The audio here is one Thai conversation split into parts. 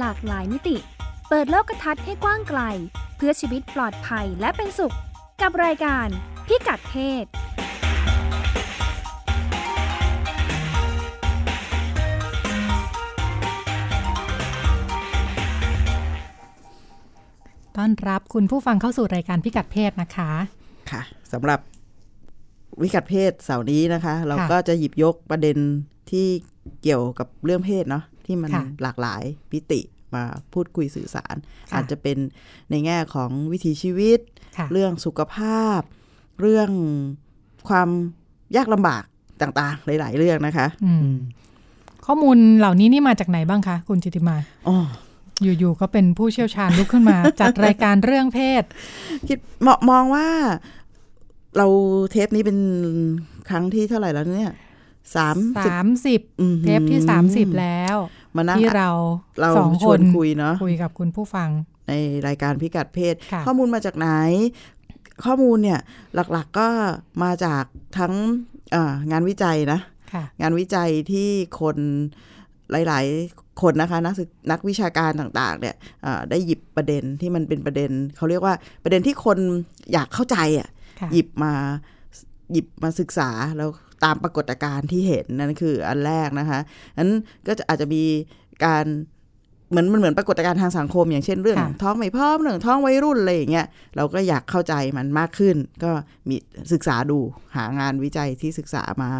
หลากหลายมิติ เปิดโลกทัศน์ให้กว้างไกล เพื่อชีวิตปลอดภัยและเป็นสุข กับรายการพิกัดเพศต้อนรับคุณผู้ฟังเข้าสู่รายการพิกัดเพศนะคะ ค่ะสำหรับวิกัดเพศเสาร์นี้นะคะ เราค่ะก็จะหยิบยกประเด็นที่เกี่ยวกับเรื่องเพศเนาะ ที่มันค่ะหลากหลายมิติมาพูดคุยสื่อสารค่ะอาจจะเป็นในแง่ของวิถีชีวิตค่ะเรื่องสุขภาพ เรื่องความยากลำบากต่างๆ หลาย ๆ เรื่องนะคะอืมข้อมูลเหล่านี้นี่มาจากไหนบ้างคะ คุณจิติมาอ๋ออยู่ๆก็เป็นผู้เชี่ยวชาญลุกขึ้นมา จัดรายการเรื่องเพศ คิดมองมองว่าเราเทปนี้เป็นครั้งที่เท่าไหร่แล้วเนี่ยสามสิบ30อื้อหือเทปที่30แล้ว มานั่งที่เราเราสองชควนนคุยเนาะคุยกับคุณผู้ฟัง ในรายการพิกัดเพศค่ะข้อมูลมาจากไหน ข้อมูลเนี่ยหลักๆก็มาจากทั้งเอ่องานวิจัยนะค่ะงานวิจัยที่คนหลาย ๆ คนนะคะนักศึกนักวิชาการต่าง ๆ เนี่ยเอ่อได้หยิบประเด็นที่มันเป็นประเด็นเขาเรียกว่าประเด็นที่คนอยากเข้าใจอะค่ะหยิบมา หยิบมาศึกษาแล้วตามปรากฏการณ์ที่เห็นนั่นคืออันแรกนะคะนั้นก็จะอาจจะมีการเหมือนมันเหมือนปรากฏการณ์ทางสังคม อย่างเช่นเรื่องค่ะท้องไม่พร้อมเรื่องท้องวัยรุ่นอะไรอย่างเงี้ยเราก็อยากเข้าใจมันมากขึ้น ก็มีศึกษาดูหางานวิจัยที่ศึกษามา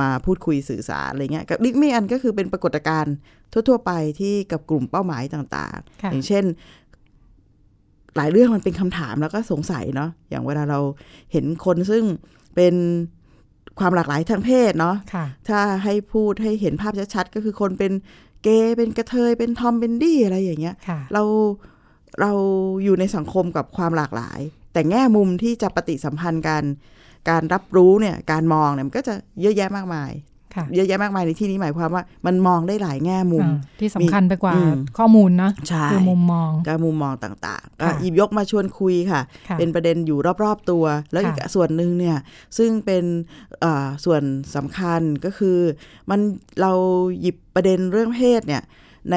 มาพูดคุยสื่อสารอะไรเงี้ยกับอีกไม่อันก็คือเป็นปรากฏการณ์ทั่ว ๆ ไปที่กับกลุ่มเป้าหมายต่างค่ะๆอย่างเช่น หลายเรื่องมันเป็นคำถามแล้วก็สงสัยเนาะอย่างเวลาเราเห็นคนซึ่ง เป็นความหลากหลายทางเพศเนาะค่ะถ้าให้พูดให้เห็นภาพชัดๆก็คือคนเป็นเกย์เป็นกระเทยเป็นทอมเป็นดี้อะไรอย่างเงี้ยค่ะเราเราอยู่ในสังคมกับความหลากหลาย แต่แง่มุมที่จะปฏิสัมพันธ์กัน การรับรู้เนี่ยการมองเนี่ยมันก็จะเยอะแยะมากมายค่ะ เยอะแยะมากมายในที่นี้หมายความว่ามันมองได้หลายแง่มุมอ่าที่สำคัญไปกว่าอืมข้อมูลเนาะใช่คือมุมมองการมุมมองต่างๆก็ค่ะหยิบยกมาชวนคุยค่ะค่ะ เป็นประเด็นอยู่รอบๆตัว แล้วอีกค่ะส่วนหนึ่งเนี่ยซึ่งเป็นเอ่อส่วนสำคัญก็คือมันเราหยิบประเด็นเรื่องเพศเนี่ยใน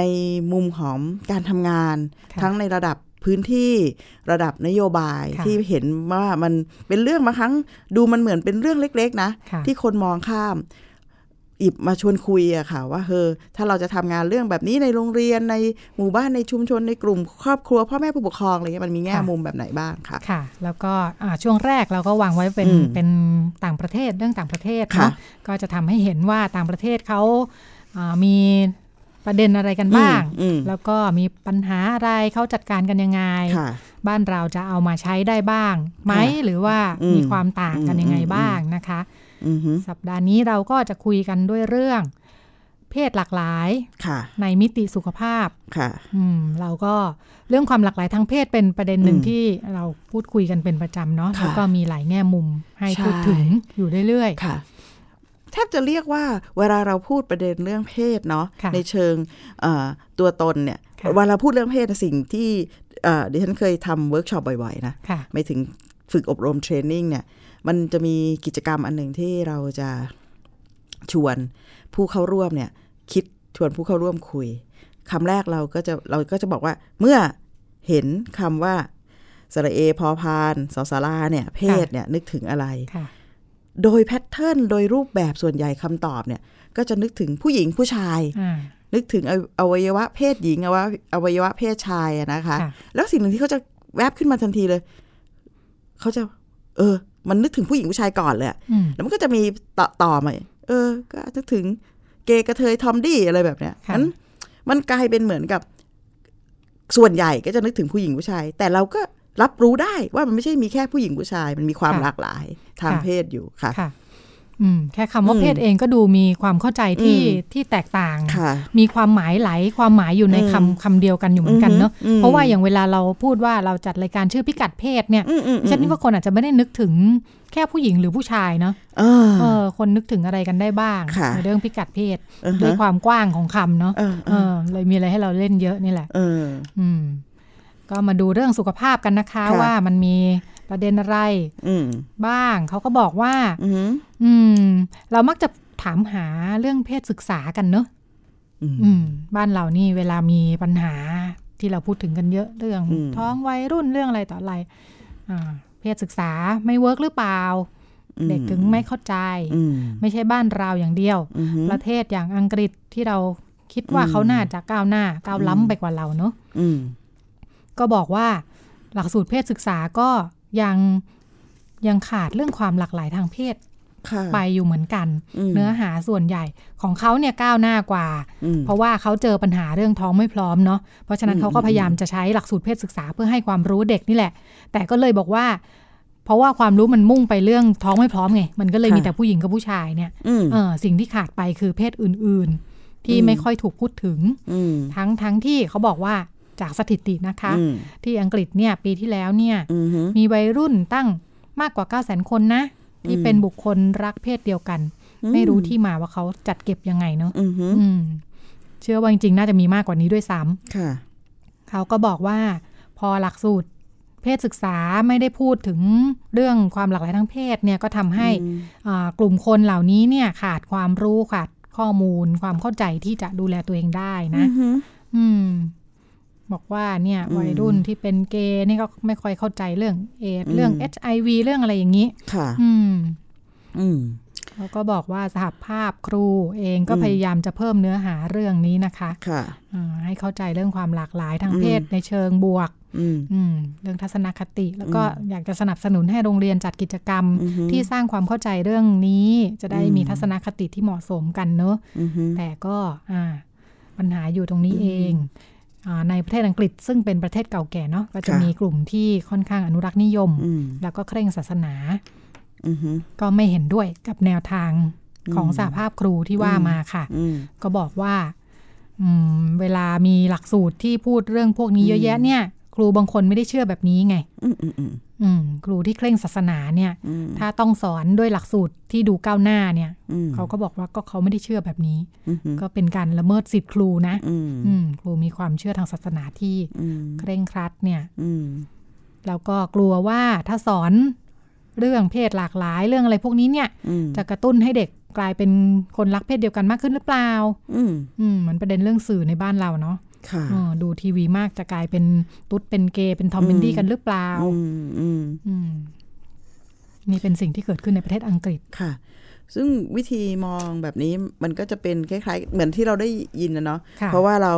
มุมของการทำงานค่ะทั้งในระดับพื้นที่ระดับนโยบายค่ะที่เห็นว่ามันเป็นเรื่องบางครั้งดูมันเหมือนเป็นเรื่องเล็ก ๆ นะค่ะที่คนมองข้าม หยิบมาชวนคุยอะค่ะ ว่าเฮอถ้าเราจะทำงานเรื่องแบบนี้ในโรงเรียนในหมู่บ้านในชุมชนในกลุ่มครอบครัว พ่อแม่ผู้ปกครองอะไรเงี้ยมันมีแง่ค่ะมุมแบบไหนบ้างค่ะค่ะ แล้วก็อ่าช่วงแรกเราก็วางไว้เป็นอืมเป็นต่างประเทศเรื่องต่างประเทศค่ะเนาะก็จะทำให้เห็นว่าต่างประเทศเขาอ่ามีประเด็นอะไรกันบ้างอืมแล้วก็มีปัญหาอะไรเขาจัดการกันยังไงค่ะบ้านเราจะเอามาใช้ได้บ้างไหมค่ะหรือว่าอืมมีความต่างกันยังไงอืมบ้างนะคะอือฮึ สัปดาห์นี้เราก็จะคุยกันด้วยเรื่อง เพศหลากหลายค่ะในมิติสุขภาพค่ะอืมเราก็เรื่องความหลากหลายทางเพศเป็นประเด็นหนึ่งอืมที่เราพูดคุยกันเป็นประจำเนาะค่ะแล้วก็มีหลายแง่มุมให้ใช่พูดถึงอยู่เรื่อยค่ะแทบจะเรียกว่าเวลาเราพูดประเด็นเรื่องเพศเนาะค่ะในเชิงเอ่อตัวตนเนี่ยค่ะเวลาพูดเรื่องเพศสิ่งที่เอ่อดิฉันเคยทำเวิร์กช็อปบ่อยๆนะๆค่ะหมายถึงฝึกอบรม training เนี่ย มันจะมีกิจกรรมอันหนึ่งที่เราจะชวนผู้เข้าร่วมเนี่ย คิดชวนผู้เข้าร่วมคุยคำแรกเราก็จะเราก็จะบอกว่า เมื่อเห็นคำว่าสระเอพอพานสอศาลาเนี่ย เพศเนี่ยนึกถึงอะไรค่ะโดย pattern โดยรูปแบบส่วนใหญ่คำตอบเนี่ย ก็จะนึกถึงผู้หญิงผู้ชายอ่านึกถึงออวัยวะเพศหญิงอวัยวะอวัยวะเพศชายอะนะคะค่ะแล้วสิ่งหนึ่งที่เขาจะแวบขึ้นมาทันทีเลย เขาจะ เออ มันนึกถึงผู้หญิงผู้ชายก่อนเลยอะอืมแล้วมันก็จะมีต่อต่อมาเออ ก็นึกถึงเกย์กระเทยทอมดี้อะไรแบบเนี้ยค่ะนั้นมันกลายเป็นเหมือนกับ ส่วนใหญ่ก็จะนึกถึงผู้หญิงผู้ชาย แต่เราก็รับรู้ได้ว่ามันไม่ใช่มีแค่ผู้หญิงผู้ชาย มันมีความหลากหลายทางเพศอยู่ค่ะค่ะอืม แค่คำว่าอืมเพศเองก็ดูมีความเข้าใจที่อืมที่แตกต่างค่ะมีความหมายหลายความหมายอยู่ในอืมคำคำเดียวกันอยู่เหมือนกันเนาะอืมเพราะว่าอย่างเวลาเราพูดว่าเราจัดรายการชื่อพิกัดเพศเนี่ยอืมอืมดิฉันนี่ว่าคนอาจจะไม่ได้นึกถึงแค่ผู้หญิงหรือผู้ชายเนาะเออเออคนนึกถึงอะไรกันได้บ้างค่ะในเรื่องพิกัดเพศอือฮะด้วยความกว้างของคำเนาะเออเอเอออเลยมีอะไรให้เราเล่นเยอะนี่แหละเอออืมก็มาดูเรื่องสุขภาพกันนะคะค่ะว่ามันมี ประเด็นอะไรอืมบ้างเขาก็บอกว่าอืมอืม เรามักจะถามหาเรื่องเพศศึกษากันเนอะอืมอืมบ้านเรานี่เวลามีปัญหาที่เราพูดถึงกันเยอะเรื่องอืมท้องวัยรุ่นเรื่องอะไรต่ออะไรอ่าเพศศึกษาไม่เวิร์กหรือเปล่า เด็กถึงไม่เข้าใจอืมไม่ใช่บ้านเราอย่างเดียวอืมประเทศอย่างอังกฤษที่เราคิดว่าอืมเขาน่าจะก้าวหน้าก้าวอืมล้ำไปกว่าเราเนอะอืมก็บอกว่าหลักสูตรเพศศึกษาก็ ยังยังขาดเรื่องความหลากหลายทางเพศค่ะไปอยู่เหมือนกันมเนื้อหาส่วนใหญ่ของเขาเนี่ยก้าวหน้ากว่าอืมเพราะว่าเขาเจอปัญหาเรื่องท้องไม่พร้อมเนาะเพราะฉะนั้นอืมเขาก็พยายามจะใช้หลักสูตรเพศศึกษาเพื่อให้ความรู้เด็กนี่แหละ แต่ก็เลยบอกว่า เพราะว่าความรู้มันมุ่งไปเรื่องท้องไม่พร้อมไงมันก็เลยมีแต่ผู้หญิงกับผู้ชายเนี่ยอืมเออสิ่งที่ขาดไปคือเพศอื่น ๆ ที่อืมไม่ค่อยถูกพูดถึงอืมทั้งทั้งที่เขาบอกว่า จากสถิตินะคะอืมที่อังกฤษเนี่ยปีที่แล้วเนี่ยอืมฮึมีวัยรุ่นตั้งมากกว่า 9 0 0 0 0คนนะ ที่อืมเป็นบุคคลรักเพศเดียวกัน ไม่รู้ที่มาว่าเขาจัดเก็บยังไงเนาะอืมฮึอืมเชื่อว่าจริงๆ น่าจะมีมากกว่านี้ด้วยซ้ค่ะำเขาก็บอกว่าพอหลักสูตรเพศศึกษาไม่ได้พูดถึงเรื่องความหลากหลายทางเพศเนี่ยก็ทำให้อืมอ่ากลุ่มคนเหล่านี้เนี่ยขาดความรู้ขาดข้อมูล ความเข้าใจที่จะดูแลตัวเองได้นะ อืมฮึอืม บอกว่าเนี่ยอืมวัยรุ่นที่เป็นเกย์นี่ก็ไม่ค่อยเข้าใจเรื่องเอดอืมเรื่อง HIV เรื่องอะไรอย่างนี้ ค่ะ อืม อืมเขาก็บอกว่าสหภาพครูเองก็อืมพยายามจะเพิ่มเนื้อหาเรื่องนี้นะคะค่ะอ่าให้เข้าใจเรื่องความหลากหลายทางอืมเพศในเชิงบวกอืมอืมเรื่องทัศนคติ แล้วก็อืมอยากจะสนับสนุนให้โรงเรียนจัดกิจกรรมอือฮึที่สร้างความเข้าใจเรื่องนี้ จะได้อืมมีทัศนคติที่เหมาะสมกันเนอะอืมฮึแต่ก็อ่าปัญหาอยู่ตรงนี้เองอา ในประเทศอังกฤษซึ่งเป็นประเทศเก่าแก่เนาะก็จะมีกลุ่มที่ค่อนข้างอนุรักษ์นิยมอืมแล้วก็เคร่งศาสนาอืมฮึก็ไม่เห็นด้วยกับแนวทางของอืมสหภาพครูที่ว่าอืมมาค่ะอืมก็บอกว่าอืมเวลามีหลักสูตรที่พูดเรื่องพวกนี้เยอะแยะเนี่ย ครูบางคนไม่ได้เชื่อแบบนี้ไงอืมอืมอืมอืม ครูที่เคร่งศาสนาเนี่ยอืมถ้าต้องสอนด้วยหลักสูตรที่ดูก้าวหน้าเนี่ยอืมเขาก็บอกว่าก็เขาไม่ได้เชื่อแบบนี้อืมฮึก็เป็นการละเมิดสิทธิครูนะอืมอืมครูมีความเชื่อทางศาสนาที่อืมเคร่งครัดเนี่ยอืมแล้วก็กลัวว่าถ้าสอนเรื่องเพศหลากหลายเรื่องอะไรพวกนี้เนี่ยอืมจะกระตุ้นให้เด็กกลายเป็นคนรักเพศเดียวกันมากขึ้นหรือเปล่า อืมอืมเหมือนประเด็นเรื่องสื่อในบ้านเราเนาะค่ะเออ ดูทีวีมากจะกลายเป็นตุ๊ดเป็นเกย์เป็นทอมเป็นดี้กันหรือเปล่าอืมอืมอืมนี่เป็นสิ่งที่เกิดขึ้นในประเทศอังกฤษค่ะ ซึ่งวิธีมองแบบนี้มันก็จะเป็นคล้ายๆ เหมือนที่เราได้ยินนะเนาะค่ะเพราะว่าเรา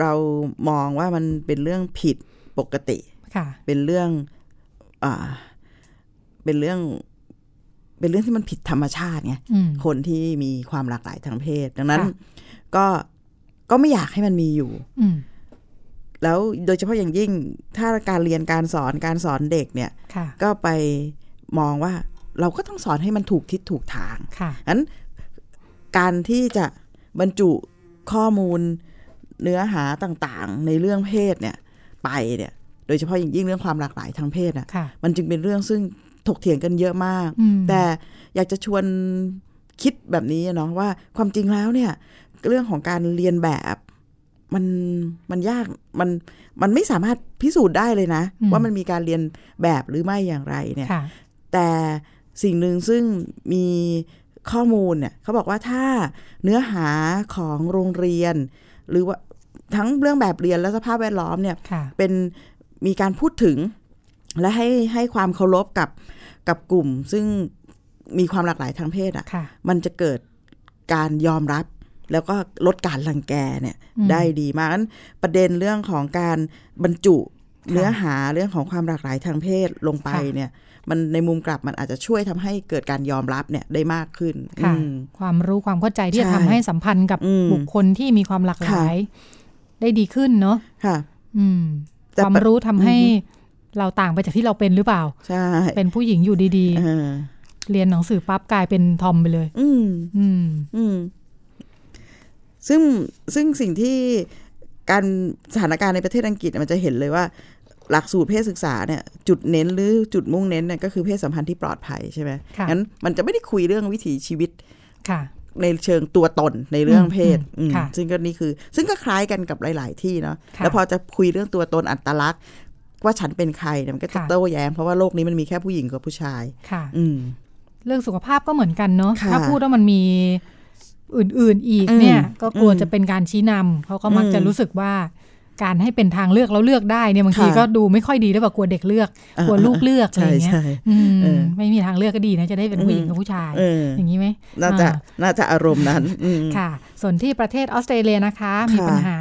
เรามองว่ามันเป็นเรื่องผิดปกติค่ะ เป็นเรื่องอ่าเป็นเรื่องเป็นเรื่องที่มันผิดธรรมชาติไงอืมคนที่มีความหลากหลายทางเพศ ดังนั้นค่ะก็ ก็ไม่อยากให้มันมีอยู่อืมแล้วโดยเฉพาะอย่างยิ่งถ้าการเรียนการสอนการสอนเด็กเนี่ยค่ะก็ไปมองว่าเราก็ต้องสอนให้มันถูกทิศถูกทางค่ะนั้นการที่จะบรรจุข้อมูลเนื้อหาต่างๆ ในเรื่องเพศเนี่ย ไปเนี่ย โดยเฉพาะอย่างยิ่งเรื่องความหลากหลายทางเพศอะค่ะมันจึงเป็นเรื่องซึ่งถกเถียงกันเยอะมากอืมแต่อยากจะชวนคิดแบบนี้เนาะว่าความจริงแล้วเนี่ย เรื่องของการเรียนแบบมันมันยากมันมันไม่สามารถพิสูจน์ได้เลยนะอืมว่ามันมีการเรียนแบบหรือไม่อย่างไรเนี่ยค่ะแต่สิ่งหนึ่งซึ่งมีข้อมูลเนี่ยเขาบอกว่าถ้าเนื้อหาของโรงเรียน หรือว่าทั้งเรื่องแบบเรียนและสภาพแวดล้อมเนี่ยค่ะเป็นมีการพูดถึง และให้ให้ความเคารพกับกับกลุ่ม ซึ่งมีความหลากหลายทางเพศอะ่ะค่ะมันจะเกิดการยอมรับ แล้วก็ลดการรังแกเนี่ยอืมได้ดีมากนั้นประเด็นเรื่องของการบรรจุค่ะเนื้อหาเรื่องของความหลากหลายทางเพศลงไปค่ะเนี่ย มันในมุมกลับมันอาจจะช่วยทำให้เกิดการยอมรับเนี่ยได้มากขึ้นค่ะอืมความรู้ความเข้าใจที่จะใช่ทำให้สัมพันธ์กับอืมบุคคลที่มีความหลากหลาย ได้ดีขึ้นเนาะค่ะ อืมแต่ความปะรู้ทำให้อือฮึเราต่างไปจากที่เราเป็นหรือเปล่าใช่เป็นผู้หญิงอยู่ดีเออๆเรียนหนังสือปั๊บกลายเป็นทอมไปเลย อืม อืม อืม ซึ่งซึ่งสิ่งที่การสถานการณ์ในประเทศอังกฤษมันจะเห็นเลยว่าหลักสูตรเพศศึกษาเนี่ยจุดเน้นหรือจุดมุ่งเน้นเนี่ยก็คือเพศสัมพันธ์ที่ปลอดภัยใช่ไหมค่ะงั้นมันจะไม่ได้คุยเรื่องวิถีชีวิตค่ะ ในเชิงตัวตนในเรื่องเพศอืมอืมค่ะซึ่งก็นี่คือ ซึ่งก็คล้ายกันกับหลาย ๆ ที่เนาะค่ะแล้วพอจะคุยเรื่องตัวตนอัตลักษณ์ ว่าฉันเป็นใครเนี่ยมันก็จะค่ะโต้แย้งเพราะว่าโลกนี้มันมีแค่ผู้หญิงกับผู้ชายค่ะ อืมเรื่องสุขภาพก็เหมือนกันเนาะค่ะถ้าพูดว่ามันมี อื่น ๆ อีกอืมเนี่ย ก็กลัวอืมจะเป็นการชี้นำเขาก็มักอืมจะรู้สึกว่าการให้เป็นทางเลือกแล้วเลือกได้เนี่ยบางทีค่ะก็ดูไม่ค่อยดีด้วยแบบกลัวเด็กเลือกอ่ากลัวลูกเลือกอะไรใช่อย่างเงี้ยใช่อืมเออไม่มีทางเลือกก็ดีนะจะได้เป็นผู้หญิงกับผู้ชายเอออย่างนี้ไหมน่าจะอ่น่าจะอารมณ์นั้นอืมค่ะ ส่วนที่ประเทศออสเตรเลียนะคะ มีค่ะปัญหา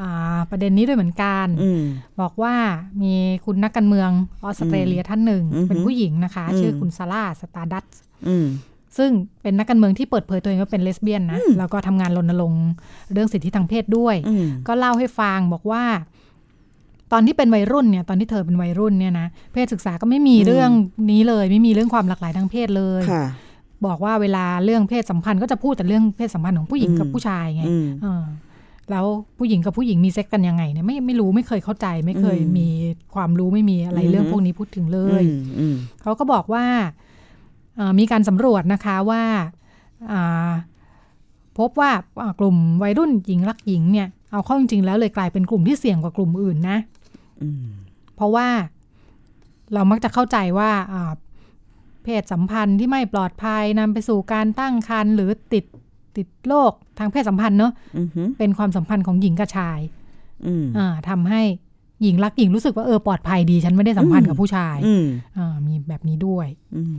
อ่าประเด็นนี้ด้วยเหมือนกันอืมบอกว่ามีคุณนักการเมืองออสเตรเลียท่านหนึ่งอืมเป็นผู้หญิงนะคะอืมชื่อคุณซาร่าสตาร์ดัตอืม ซึ่งเป็นนักการเมืองที่เปิดเผยตัวเองว่าเป็นเลสเบี้ยนนะ แล้วก็ทำงานรณรงค์เรื่องสิทธิทางเพศด้วยอืมก็เล่าให้ฟังบอกว่า ตอนที่เป็นวัยรุ่นเนี่ยตอนที่เธอเป็นวัยรุ่นเนี่ยนะเพศศึกษาก็ไม่มีเรื่องนี้เลย ไม่มีเรื่องความหลากหลายทางเพศเลยค่ะบอกว่าเวลาเรื่องเพศสัมพันธ์ก็จะพูดแต่เรื่องเพศสัมพันธ์ของผู้หญิงกับอืมผู้ชายไงอืมเออแล้วผู้หญิงกับผู้หญิงมีเซ็กกันยังไงเนี่ยไม่ไม่รู้ไม่เคยเข้าใจ ไม่เคยอืมมีความรู้ไม่มีอะไรอืมเรื่องพวกนี้พูดถึงเลยอืมอืมเขาก็บอกว่าเอ่อ มีการสำรวจนะคะว่าอ่าพบว่าอ่ากลุ่มวัยรุ่นหญิงรักหญิงเนี่ยเอาเข้าจริงๆแล้วเลยกลายเป็นกลุ่มที่เสี่ยงกว่ากลุ่มอื่นนะอืมเพราะว่าเรามักจะเข้าใจว่าอ่าเพศสัมพันธ์ที่ไม่ปลอดภัยนำไปสู่การตั้งครรภ์หรือติดติดโรคทางเพศสัมพันธ์เนอะอืมอืมเป็นความสัมพันธ์ของหญิงกับชายอืมอ่าทำให้หญิงรักหญิงรู้สึกว่าเออปลอดภัยดี ฉันไม่ได้สัมพันธ์กับผู้ชายอืมอ่ามีแบบนี้ด้วยอืม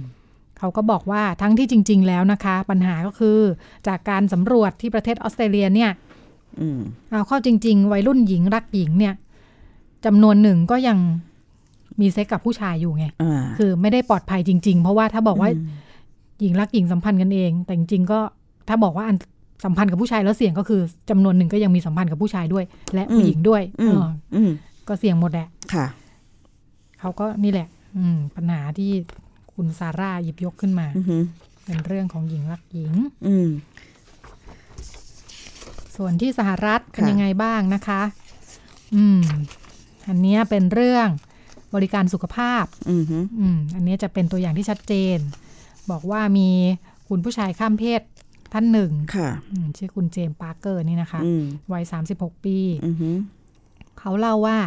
เขาก็บอกว่าทั้งที่จริง ๆ แล้วนะคะ ปัญหาก็คือจากการสำรวจที่ประเทศออสเตรเลียเนี่ยอืมเอาเข้าจริง ๆ วัยรุ่นหญิงรักหญิงเนี่ยจำนวนหนึ่งก็ยังมีเซ็กกับผู้ชายอยู่ไงอ่าคือไม่ได้ปลอดภัยจริง ๆ เพราะว่าถ้าบอกว่าอืมหญิงรักหญิงสัมพันธ์กันเอง แต่จริงๆก็ถ้าบอกว่าอันสัมพันธ์กับผู้ชายแล้วเสี่ยงก็คือจำนวนหนึ่งก็ยังมีสัมพันธ์กับผู้ชายด้วย และผู้หญิงด้วยอืมเอออืมก็เสี่ยงหมดแหละค่ะ เขาก็นี่แหละ อืมปัญหาที่ คุณซาร่าหยิบยกขึ้นมาอืมเป็นเรื่องของหญิงรักหญิงอืมส่วนที่สหรัฐเป็นค่ะยังไงบ้างนะคะ อืม อันเนี้ยเป็นเรื่องบริการสุขภาพ อืมอืม อันเนี้ยจะเป็นตัวอย่างที่ชัดเจน บอกว่ามีคุณผู้ชายข้ามเพศท่านหนึ่ง ค่ะอืมชื่อคุณเจมส์ปาร์เกอร์นี่นะคะอืมวัย36ปีอืมเขาเล่าว่า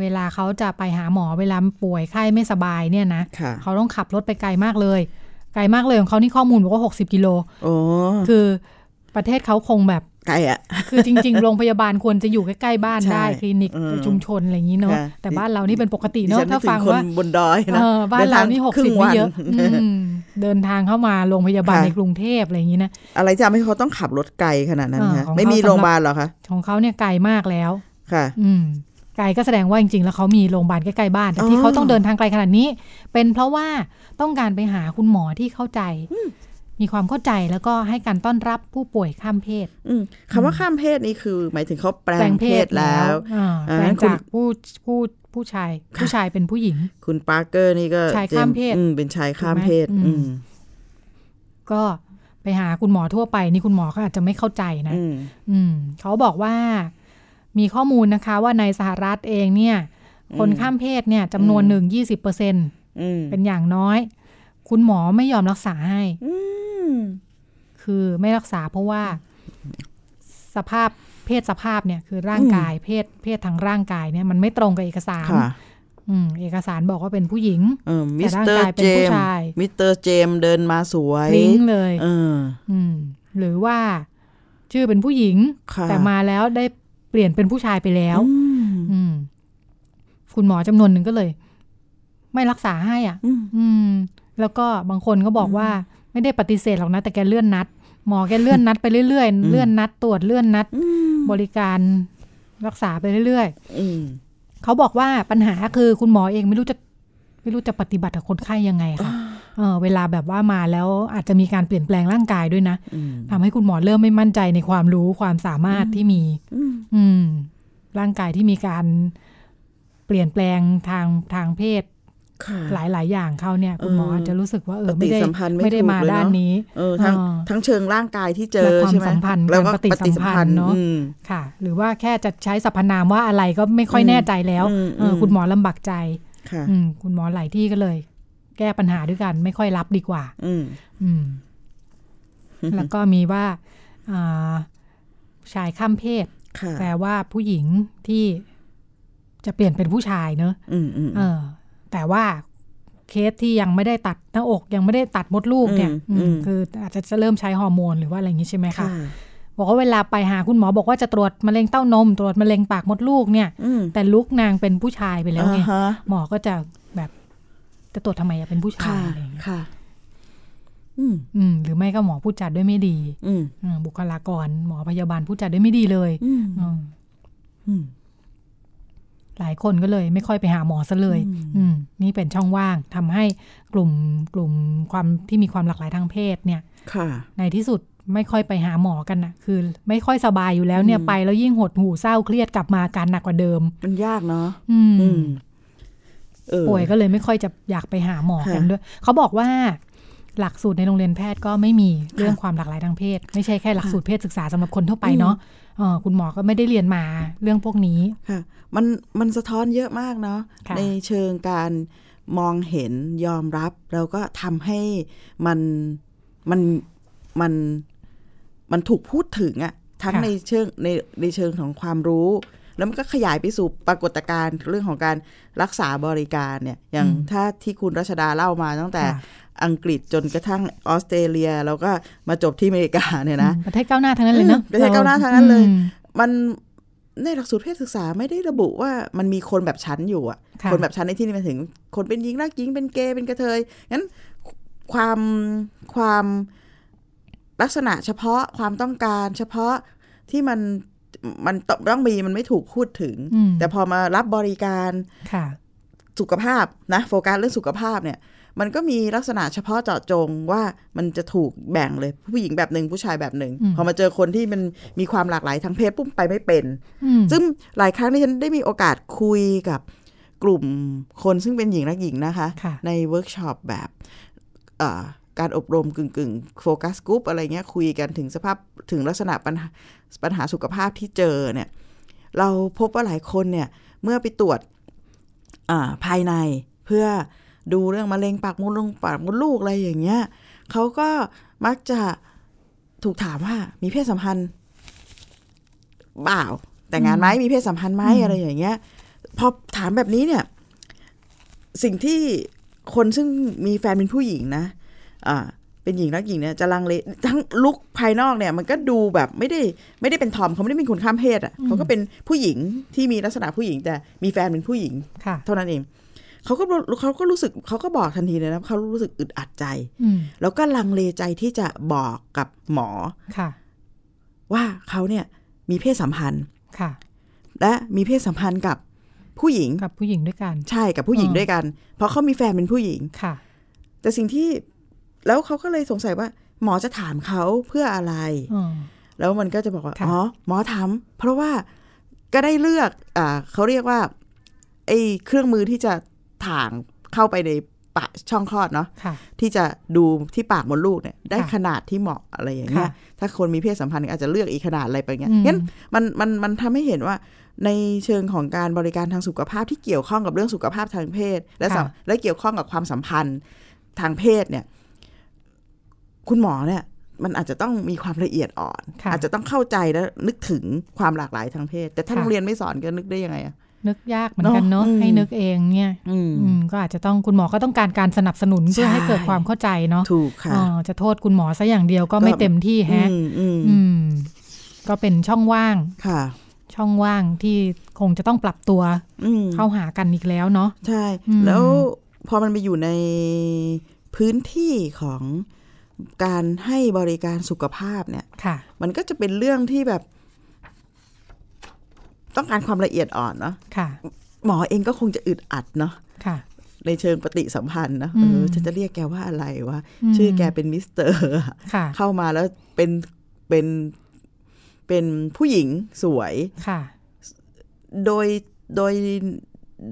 เวลาเขาจะไปหาหมอเวลาป่วยไข้ไม่สบายเนี่ยนะค่ะเขาต้องขับรถไปไกลมากเลย ไกลมากเลยของเขานี่ข้อมูลบอกว่า60กิโลโอ้คือประเทศเขาคงแบบไกลอะ คือจริง ๆ โรงพยาบาลควรจะอยู่ใกล้ ๆ บ้านใช่ได้ คลินิกเออชุมชนอะไรอย่างนี้เนาะค่ะแต่บ้านเรานี่เป็นปกติดิเนาะฉันนึถ้ากถึฟังคนว่าบนดอยนะเออบ้านเรานี่หกครึ่สิบงไม่วันเยอะอืมเดินทางเข้ามาโรงพยาบาลค่ะในกรุงเทพอะไรอย่างนี้นะอะไรจะทำให้เขาต้องขับรถไกลขนาดนั้นเออคะของไม่มีเขาสำหรับโรงพยาบาลเหรอคะของเขาเนี่ยไกลมากแล้วค่ะ อืม ไกลก็แสดงว่าจริงๆ แล้วเขามีโรงพยาบาลใกล้ๆบ้านแต่ที่อ๋อเขาต้องเดินทางไกลขนาดนี้ เป็นเพราะว่าต้องการไปหาคุณหมอที่เข้าใจ มีความเข้าใจแล้วก็ให้การต้อนรับผู้ป่วยข้ามเพศอืมคำว่าข้ามเพศนี่คือ หมายถึงเขาแปลงเพศแล้วอ่าอ่าแปลงคุณจากผู้ผู้ผู้ชาย ผู้ชายเป็นผู้หญิง คุณปาร์เกอร์นี่ก็ชายข้ามเพศอืมเป็นชายข้ามเพศถูกไหมอืมก็ไปหาคุณหมอทั่วไป นี่คุณหมอเขาอาจจะไม่เข้าใจนะ อืมอืมเขาบอกว่า มีข้อมูลนะคะว่าในสหรัฐเองเนี่ย คนข้ามเพศเนี่ยจำนวนหนึ่งยี่สิบเปอร์เซ็นอืมเป็นอย่างน้อย คุณหมอไม่ยอมรักษาให้อืมคือไม่รักษาเพราะว่าสภาพเพศสภาพเนี่ยคือร่างกายเพศเพศทางร่างกายเนี่ยมันไม่ตรงกับเอกสารค่ะอืมเอกสารบอกว่าเป็นผู้หญิงเออมิแต่สร่างเตอร์กายเป็เจนผู้มชายมิสเตอร์เจมเดินมาสวยพลิงเลยเอออืมหรือว่าชื่อเป็นผู้หญิงค่ะแต่มาแล้วได้ เปลี่ยนเป็นผู้ชายไปแล้วอืมอืมคุณหมอจำนวนหนึ่งก็เลย ไม่รักษาให้อะอืมอืม แล้วก็บางคนก็บอกว่า ไม่ได้ปฏิเสธหรอกนะ แต่แกเลื่อนนัด หมอแกเลื่อนนัดไปเรื่อยๆ เลื่อนนัดตรวจเลื่อนนัดอืมบริการรักษาไปเรื่อยอืมๆเขาบอกว่าปัญหาคือคุณหมอเองไม่รู้จะ ไม่รู้จะปฏิบัติกับคนไข้ยังไงค่ะ เออเวลาแบบว่ามาแล้วอาจจะมีการเปลี่ยนแปลงร่างกายด้วยนะอืมทำให้คุณหมอเริ่มไม่มั่นใจในความรู้ความสามารถที่มี อืมอืมร่างกายที่มีการเปลี่ยนแปลงทางทางเพศค่ะหลายๆอย่างเขาเนี่ยคุณหมอเออออาจจะรู้สึกว่าเออปฏิไม่ได้สัมพันธ์ไม่ไม่ได้ถูกมาเลยเนอะด้านนี้ เออทั้งเออทั้งเชิงร่างกายที่เจอและความใช่ไหมสัมพันธ์แล้วก็การปฏิสัมพันธ์เนอะอืมค่ะ หรือว่าแค่จะใช้สรรพนามว่าอะไรก็ไม่ค่อยอืมแน่ใจแล้วอืมเอออมคุณหมอลำบากใจ ค่ะอืมคุณหมอหลายที่ก็เลย แก้ปัญหาด้วยกัน ไม่ค่อยรับดีกว่า อืมอืม แล้วก็มีว่าอ่าชายข้ามเพศค่ะแปลว่าผู้หญิงที่จะเปลี่ยนเป็นผู้ชายเนอะอืมอืมเออ แต่ว่าเคสที่ยังไม่ได้ตัดหน้าอกยังไม่ได้ตัดมดลูกเนี่ยอืมอืมอืมคืออาจจะจะเริ่มใช้ฮอร์โมนหรือว่าอะไรอย่างนี้ใช่ไหมคะค่ะบอกว่าเวลาไปหาคุณหมอบอกว่าจะตรวจมะเร็งเต้านม ตรวจมะเร็งปากมดลูกเนี่ยอืมแต่ลุกนางเป็นผู้ชายไปแล้วไงอ่าฮะหมอก็จะแบบ จะตรวจทำไมอะเป็นผู้ชาค่ะยอะไรอย่างเงี้ยค่ะอืมอืมหรือไม่ก็หมอพูดจัดด้วยไม่ดี อืมอืมบุคลากร หมอพยาบาลพูดจัดด้วยไม่ดีเลย อืมอืมอืมหลายคนก็เลย ไม่ค่อยไปหาหมอซะเลย อืมอืมนี่เป็นช่องว่างทำให้กลุ่มกลุ่มความที่มีความหลากหลายทางเพศเนี่ย ค่ะ ในที่สุดไม่ค่อยไปหาหมอกันนะคือ ไม่ค่อยสบายอยู่แล้วเนี่ยอืมไปแล้วยิ่งหดหูเศร้าเครียดกลับมาอาการหนักกว่าเดิม มันยากเนาะอืมอืมเออ ป่วยก็เลยไม่ค่อยจะอยากไปหาหมอกันค่ะด้วย เขาบอกว่าหลักสูตรในโรงเรียนแพทย์ก็ไม่มีเรื่องความหลากหลายทางเพศ ไม่ใช่แค่หลักสูตรเพศศึกษาสำหรับคนทั่วไปเนาะเออคุณหมอก็ไม่ได้เรียนมาเรื่องพวกนี้ค่ะมันมันสะท้อนเยอะมากเนาะค่ะในเชิงการมองเห็นยอมรับแล้วก็ทำให้มันมันมันมันถูกพูดถึงอะทั้งในเชิงในในเชิงของความรู้ แล้วมันก็ขยายไปสู่ปรากฏการณ์เรื่องของการรักษาบริการเนี่ยอย่างถ้าที่คุณรัชดาเล่ามาตั้งแต่ค่ะอังกฤษจนกระทั่งออสเตรเลีย แล้วก็มาจบที่อเมริกาเนี่ยนะอืมประเทศก้าวหน้าทั้งนั้นเลยเนาะอืมประเทศก้าวหน้าทั้งนั้นเลยอืมมันในหลักสูตรเพศศึกษาไม่ได้ระบุว่ามันมีคนแบบชั้นอยู่อะค่ะคนแบบชั้นในที่นี้หมายถึง คนเป็นหญิงรักหญิงเป็นเกย์เป็นกระเทยงั้นความความลักษณะเฉพาะความต้องการเฉพาะที่มัน มันต้องมีมันไม่ถูกพูดถึงอืมแต่พอมารับบริการค่ะ สุขภาพนะโฟกัสเรื่องสุขภาพเนี่ย มันก็มีลักษณะเฉพาะเจาะจงว่ามันจะถูกแบ่งเลยผู้หญิงแบบหนึ่งผู้ชายแบบหนึ่งอืมพอมาเจอคนที่มันมีความหลากหลายทางเพศปุ๊บไปไม่เป็นอืมซึ่งหลายครั้งที่ฉันได้มีโอกาสคุยกับกลุ่มคนซึ่งเป็นหญิงและหญิงนะคะค่ะในเวิร์กช็อปแบบเอ่อ การอบรมกึ่งกึ่ง focus group อะไรเงี้ยคุยกันถึงสภาพถึงลักษณะปัญหาปัญหาสุขภาพที่เจอเนี่ยเราพบว่าหลายคนเนี่ยเมื่อไปตรวจอ่าภายในเพื่อดูเรื่องมะเร็งปากมดลูกปากมดลูกอะไรอย่างเงี้ยเขาก็มักจะถูกถามว่ามีเพศสัมพันธ์เปล่าแต่งงานไหมมีเพศสัมพันธ์ไหมอืมอะไรอย่างเงี้ยพอถามแบบนี้เนี่ย สิ่งที่คนซึ่งมีแฟนเป็นผู้หญิงนะ อ่าเป็นหญิงรักหญิงเนี่ยจะลังเลทั้งลุกภายนอกเนี่ย มันก็ดูแบบไม่ได้ไม่ได้เป็นทอมเขาไม่ได้เป็นคนข้ามเพศอะเขาก็เป็นผู้หญิงที่มีลักษณะผู้หญิง แต่มีแฟนเป็นผู้หญิงค่ะเท่านั้นเองเขาก็เขาก็รู้สึกเขาก็บอกทันทีเลยนะเขารู้สึกอึดอัดใจอืมแล้วก็ลังเลใจที่จะบอกกับหมอค่ะ ว่าเขาเนี่ยมีเพศสัมพันธ์ค่ะ และมีเพศสัมพันธ์กับผู้หญิงกับผู้หญิงด้วยกัน ใช่กับผู้หญิงอ๋อด้วยกัน เพราะเขามีแฟนเป็นผู้หญิงค่ะ แต่สิ่งที่ แล้วเขาก็เลยสงสัยว่า หมอจะถามเขาเพื่ออะไรอืมแล้วมันก็จะบอกว่าค่ะอ๋อหมอถามเพราะว่าก็ได้เลือกอ่าเขาเรียกว่าไอ้เครื่องมือที่จะถ่างเข้าไปในปากช่องคลอดเนาะค่ะที่จะดูที่ปากมดลูกเนี่ย ได้ค่ะขนาดที่เหมาะอะไรอย่างเงี้ยค่ะถ้าคนมีเพศสัมพันธ์ก็อาจจะเลือกอีกขนาดอะไรไปเงี้ยอืมงั้นมันมันมันทำให้เห็นว่าในเชิงของการบริการทางสุขภาพที่เกี่ยวข้องกับเรื่องสุขภาพทางเพศ และสัมและเกี่ยวข้องกับความสัมพันธ์ทางเพศเนี่ย คุณหมอเนี่ยมันอาจจะต้องมีความละเอียดอ่อนค่ะอาจจะต้องเข้าใจและนึกถึงความหลากหลายทางเพศ แต่ถ้าค่ะโรงเรียนไม่สอนก็นึกได้ยังไงอะนึกยากเหมือนกันเนาะเนอะอืมให้นึกเองเนี่ยอืมอืมก็อาจจะต้องคุณหมอก็ต้องการการสนับสนุนเพื่อให้เกิดความเข้าใจเนาะถูกค่ะอ๋อจะโทษคุณหมอซะอย่างเดียวก็ไม่ก็เต็มที่แฮะอืมอืมอืมก็เป็นช่องว่างค่ะ ช่องว่างที่คงจะต้องปรับตัวอืมเข้าหากันอีกแล้วเนาะใช่อืมแล้วพอมันไปอยู่ในพื้นที่ของ การให้บริการสุขภาพเนี่ยค่ะมันก็จะเป็นเรื่องที่แบบ ต้องการความละเอียดอ่อนเนาะค่ะหมอเองก็คงจะอึดอัดเนาะค่ะในเชิงปฏิสัมพันธ์นะอืมเออฉันจะเรียกแกว่าอะไรวะชื่อแกเป็นมิสเตอร์ค่ะเข้ามาแล้วเป็นเป็นเป็นผู้หญิงสวยค่ะ โดยโดย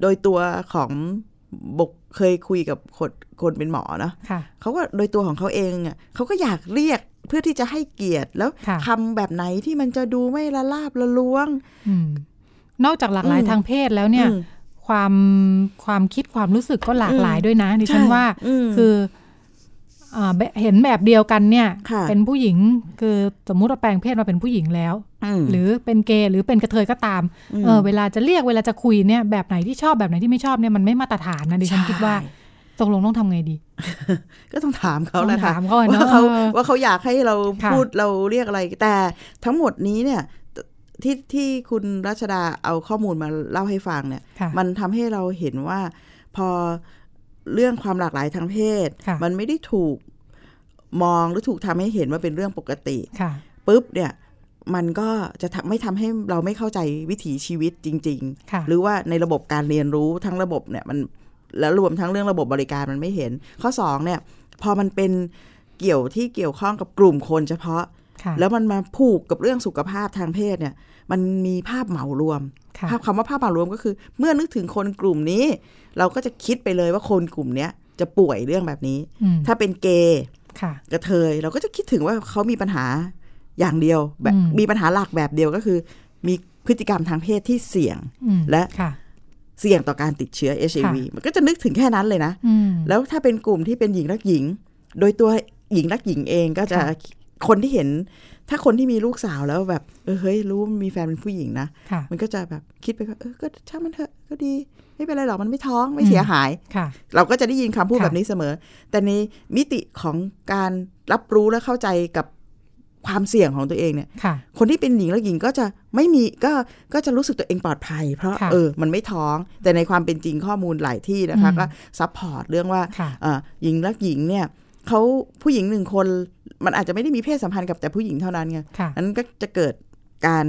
โดยตัวของบก เคยคุยกับคนคนเป็นหมอเนาะค่ะเขาก็โดยตัวของเขาเองอะเขาก็อยากเรียกเพื่อที่จะให้เกียรติแล้วค่ะคำแบบไหนที่มันจะดูไม่ละลาบละล้วงอืมนอกจากหลากหลายอืมทางเพศแล้วเนี่ยอืมความความคิดความรู้สึกก็หลากอืมหลายด้วยนะดิฉันใช่ว่าอืมคืออ่าแบบเห็นแบบเดียวกันเนี่ยค่ะเป็นผู้หญิงคือสมมุติว่าแปลงเพศมาเป็นผู้หญิงแล้วม หรือเป็นเกย์หรือเป็นกระเทยก็ตามมเออเวลาจะเรียกเวลาจะคุยเนี่ยแบบไหนที่ชอบแบบไหนที่ไม่ชอบเนี่ยมันไม่มาตรฐานนะดิฉันคิดว่าใช่ตกลงต้องทำไงดี ก็ต้องถามเขาแหละต้องค่ะถามเขาอะเนอะว่าเขาเออว่าเขาอยากให้เราค่ะพูดเราเรียกอะไร แต่ทั้งหมดนี้เนี่ยที่ที่คุณรัชดาเอาข้อมูลมาเล่าให้ฟังเนี่ยค่ะมันทำให้เราเห็นว่าพอเรื่องความหลากหลายทางเพศค่ะมันไม่ได้ถูกมองหรือถูกทำให้เห็นว่าเป็นเรื่องปกติค่ะปุ๊บเนี่ย มันก็จะทำไม่ทำให้เราไม่เข้าใจวิถีชีวิตจริงค่ะๆหรือว่าในระบบการเรียนรู้ทั้งระบบเนี่ยมันแล้วรวมทั้งเรื่องระบบบริการมันไม่เห็น ข้อสองเนี่ยพอมันเป็นเกี่ยวที่เกี่ยวข้องกับกลุ่มคนเฉพาะค่ะแล้วมันมาผูกกับเรื่องสุขภาพทางเพศเนี่ย มันมีภาพเหมารวมค่ะภาพคำว่าภาพเหมารวมก็คือ เมื่อนึกถึงคนกลุ่มนี้ เราก็จะคิดไปเลยว่าคนกลุ่มเนี้ยจะป่วยเรื่องแบบนี้อืมถ้าเป็นเกย์ค่ะกระเทยเราก็จะคิดถึงว่าเขามีปัญหา อย่างเดียวแบบอืมมีปัญหาหลักแบบเดียวก็คือ มีพฤติกรรมทางเพศที่เสี่ยงอืมและค่ะเสี่ยงต่อการติดเชื้อ HIV มันก็จะนึกถึงแค่นั้นเลยนะอืมแล้วถ้าเป็นกลุ่มที่เป็นหญิงรักหญิง โดยตัวหญิงรักหญิงเองก็จะค่ะคนที่เห็น ถ้าคนที่มีลูกสาวแล้วแบบเออเฮ้ยรู้ว่ามีแฟนเป็นผู้หญิงนะค่ะมันก็จะแบบคิดไปว่าเออก็ช่างมันเถอะก็ดี ไม่เป็นไรหรอกมันไม่ท้องไม่เสียหายค่ะเราก็จะได้ยินคำพูดค่ะแบบนี้เสมอ แต่ในมิติของการรับรู้และเข้าใจกับ ความเสี่ยงของตัวเองเนี่ยค่ะคนที่เป็นหญิงและหญิงก็จะไม่มีก็ก็จะรู้สึกตัวเองปลอดภัย เพราะค่ะเออมันไม่ท้องแต่ในความเป็นจริงข้อมูลหลายที่นะคะอืมก็ support เรื่องว่าค่ะเอ่อหญิงและหญิงเนี่ยเขาผู้หญิงหนึ่งคนมันอาจจะไม่ได้มีเพศสัมพันธ์กับแต่ผู้หญิงเท่านั้นไงค่ะนั้นก็จะเกิดการ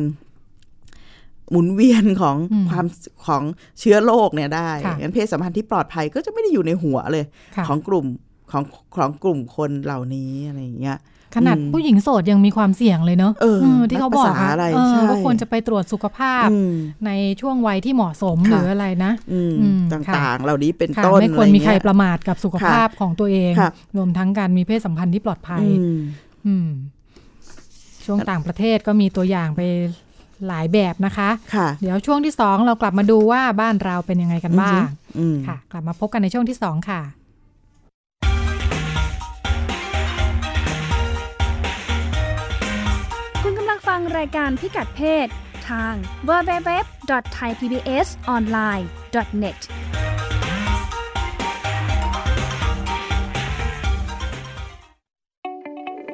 หมุนเวียนของอืมความของเชื้อโรคเนี่ยได้ค่ะงั้นเพศสัมพันธ์ที่ปลอดภัยก็จะไม่ได้อยู่ในหัวเลยค่ะของกลุ่มของของกลุ่มคนเหล่านี้อะไรอย่างเงี้ย ขนาดอืมผู้หญิงโสดยังมีความเสี่ยงเลยเนอะเออที่เขาบอกนับภาษาอะอะไรเออใช่ว่าควรจะไปตรวจสุขภาพอืมในช่วงวัยที่เหมาะสมหค่ะรืออะไรนะอืมอืมต่างๆ เหล่านี้เป็นค่ะต้นไม่ควรอะมีใครเงี้ยประมาทกับสุขภาพของตัวเองค่ะรวมทั้งการมีเพศสัมพันธ์ที่ปลอดภัยอืมอืมช่วงต่างประเทศก็มีตัวอย่างไปหลายแบบนะคะค่ะเดี๋ยวช่วงที่สองเรากลับมาดูว่าบ้านเราเป็นยังไงกันบ้างอืมค่ะ กลับมาพบกันในช่วงที่สองค่ะ งฟังรายการพิกัดเพศ ทาง www.thaipbsonline.net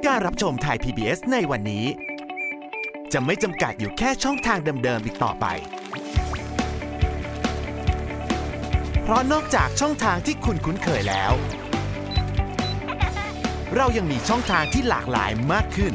การรับชมไทย PBS ในวันนี้ จะไม่จำกัดอยู่แค่ช่องทางเดิมๆอีกต่อไป เพราะนอกจากช่องทางที่คุณคุ้นเคยแล้ว เรายังมีช่องทางที่หลากหลายมากขึ้น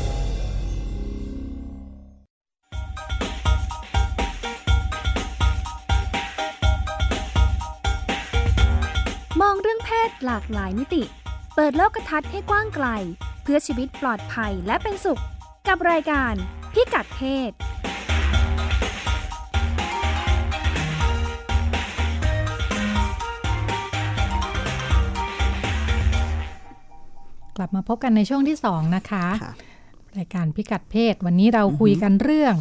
ลากหลายมิติ เปิดโลกทัศน์ให้กว้างไกล เพื่อชีวิตปลอดภัยและเป็นสุข กับรายการพิกัดเพศกลับมาพบกันในช่วงที่สองนะคะค่ะรายการพิกัดเพศ วันนี้เราคุยกันเรื่อง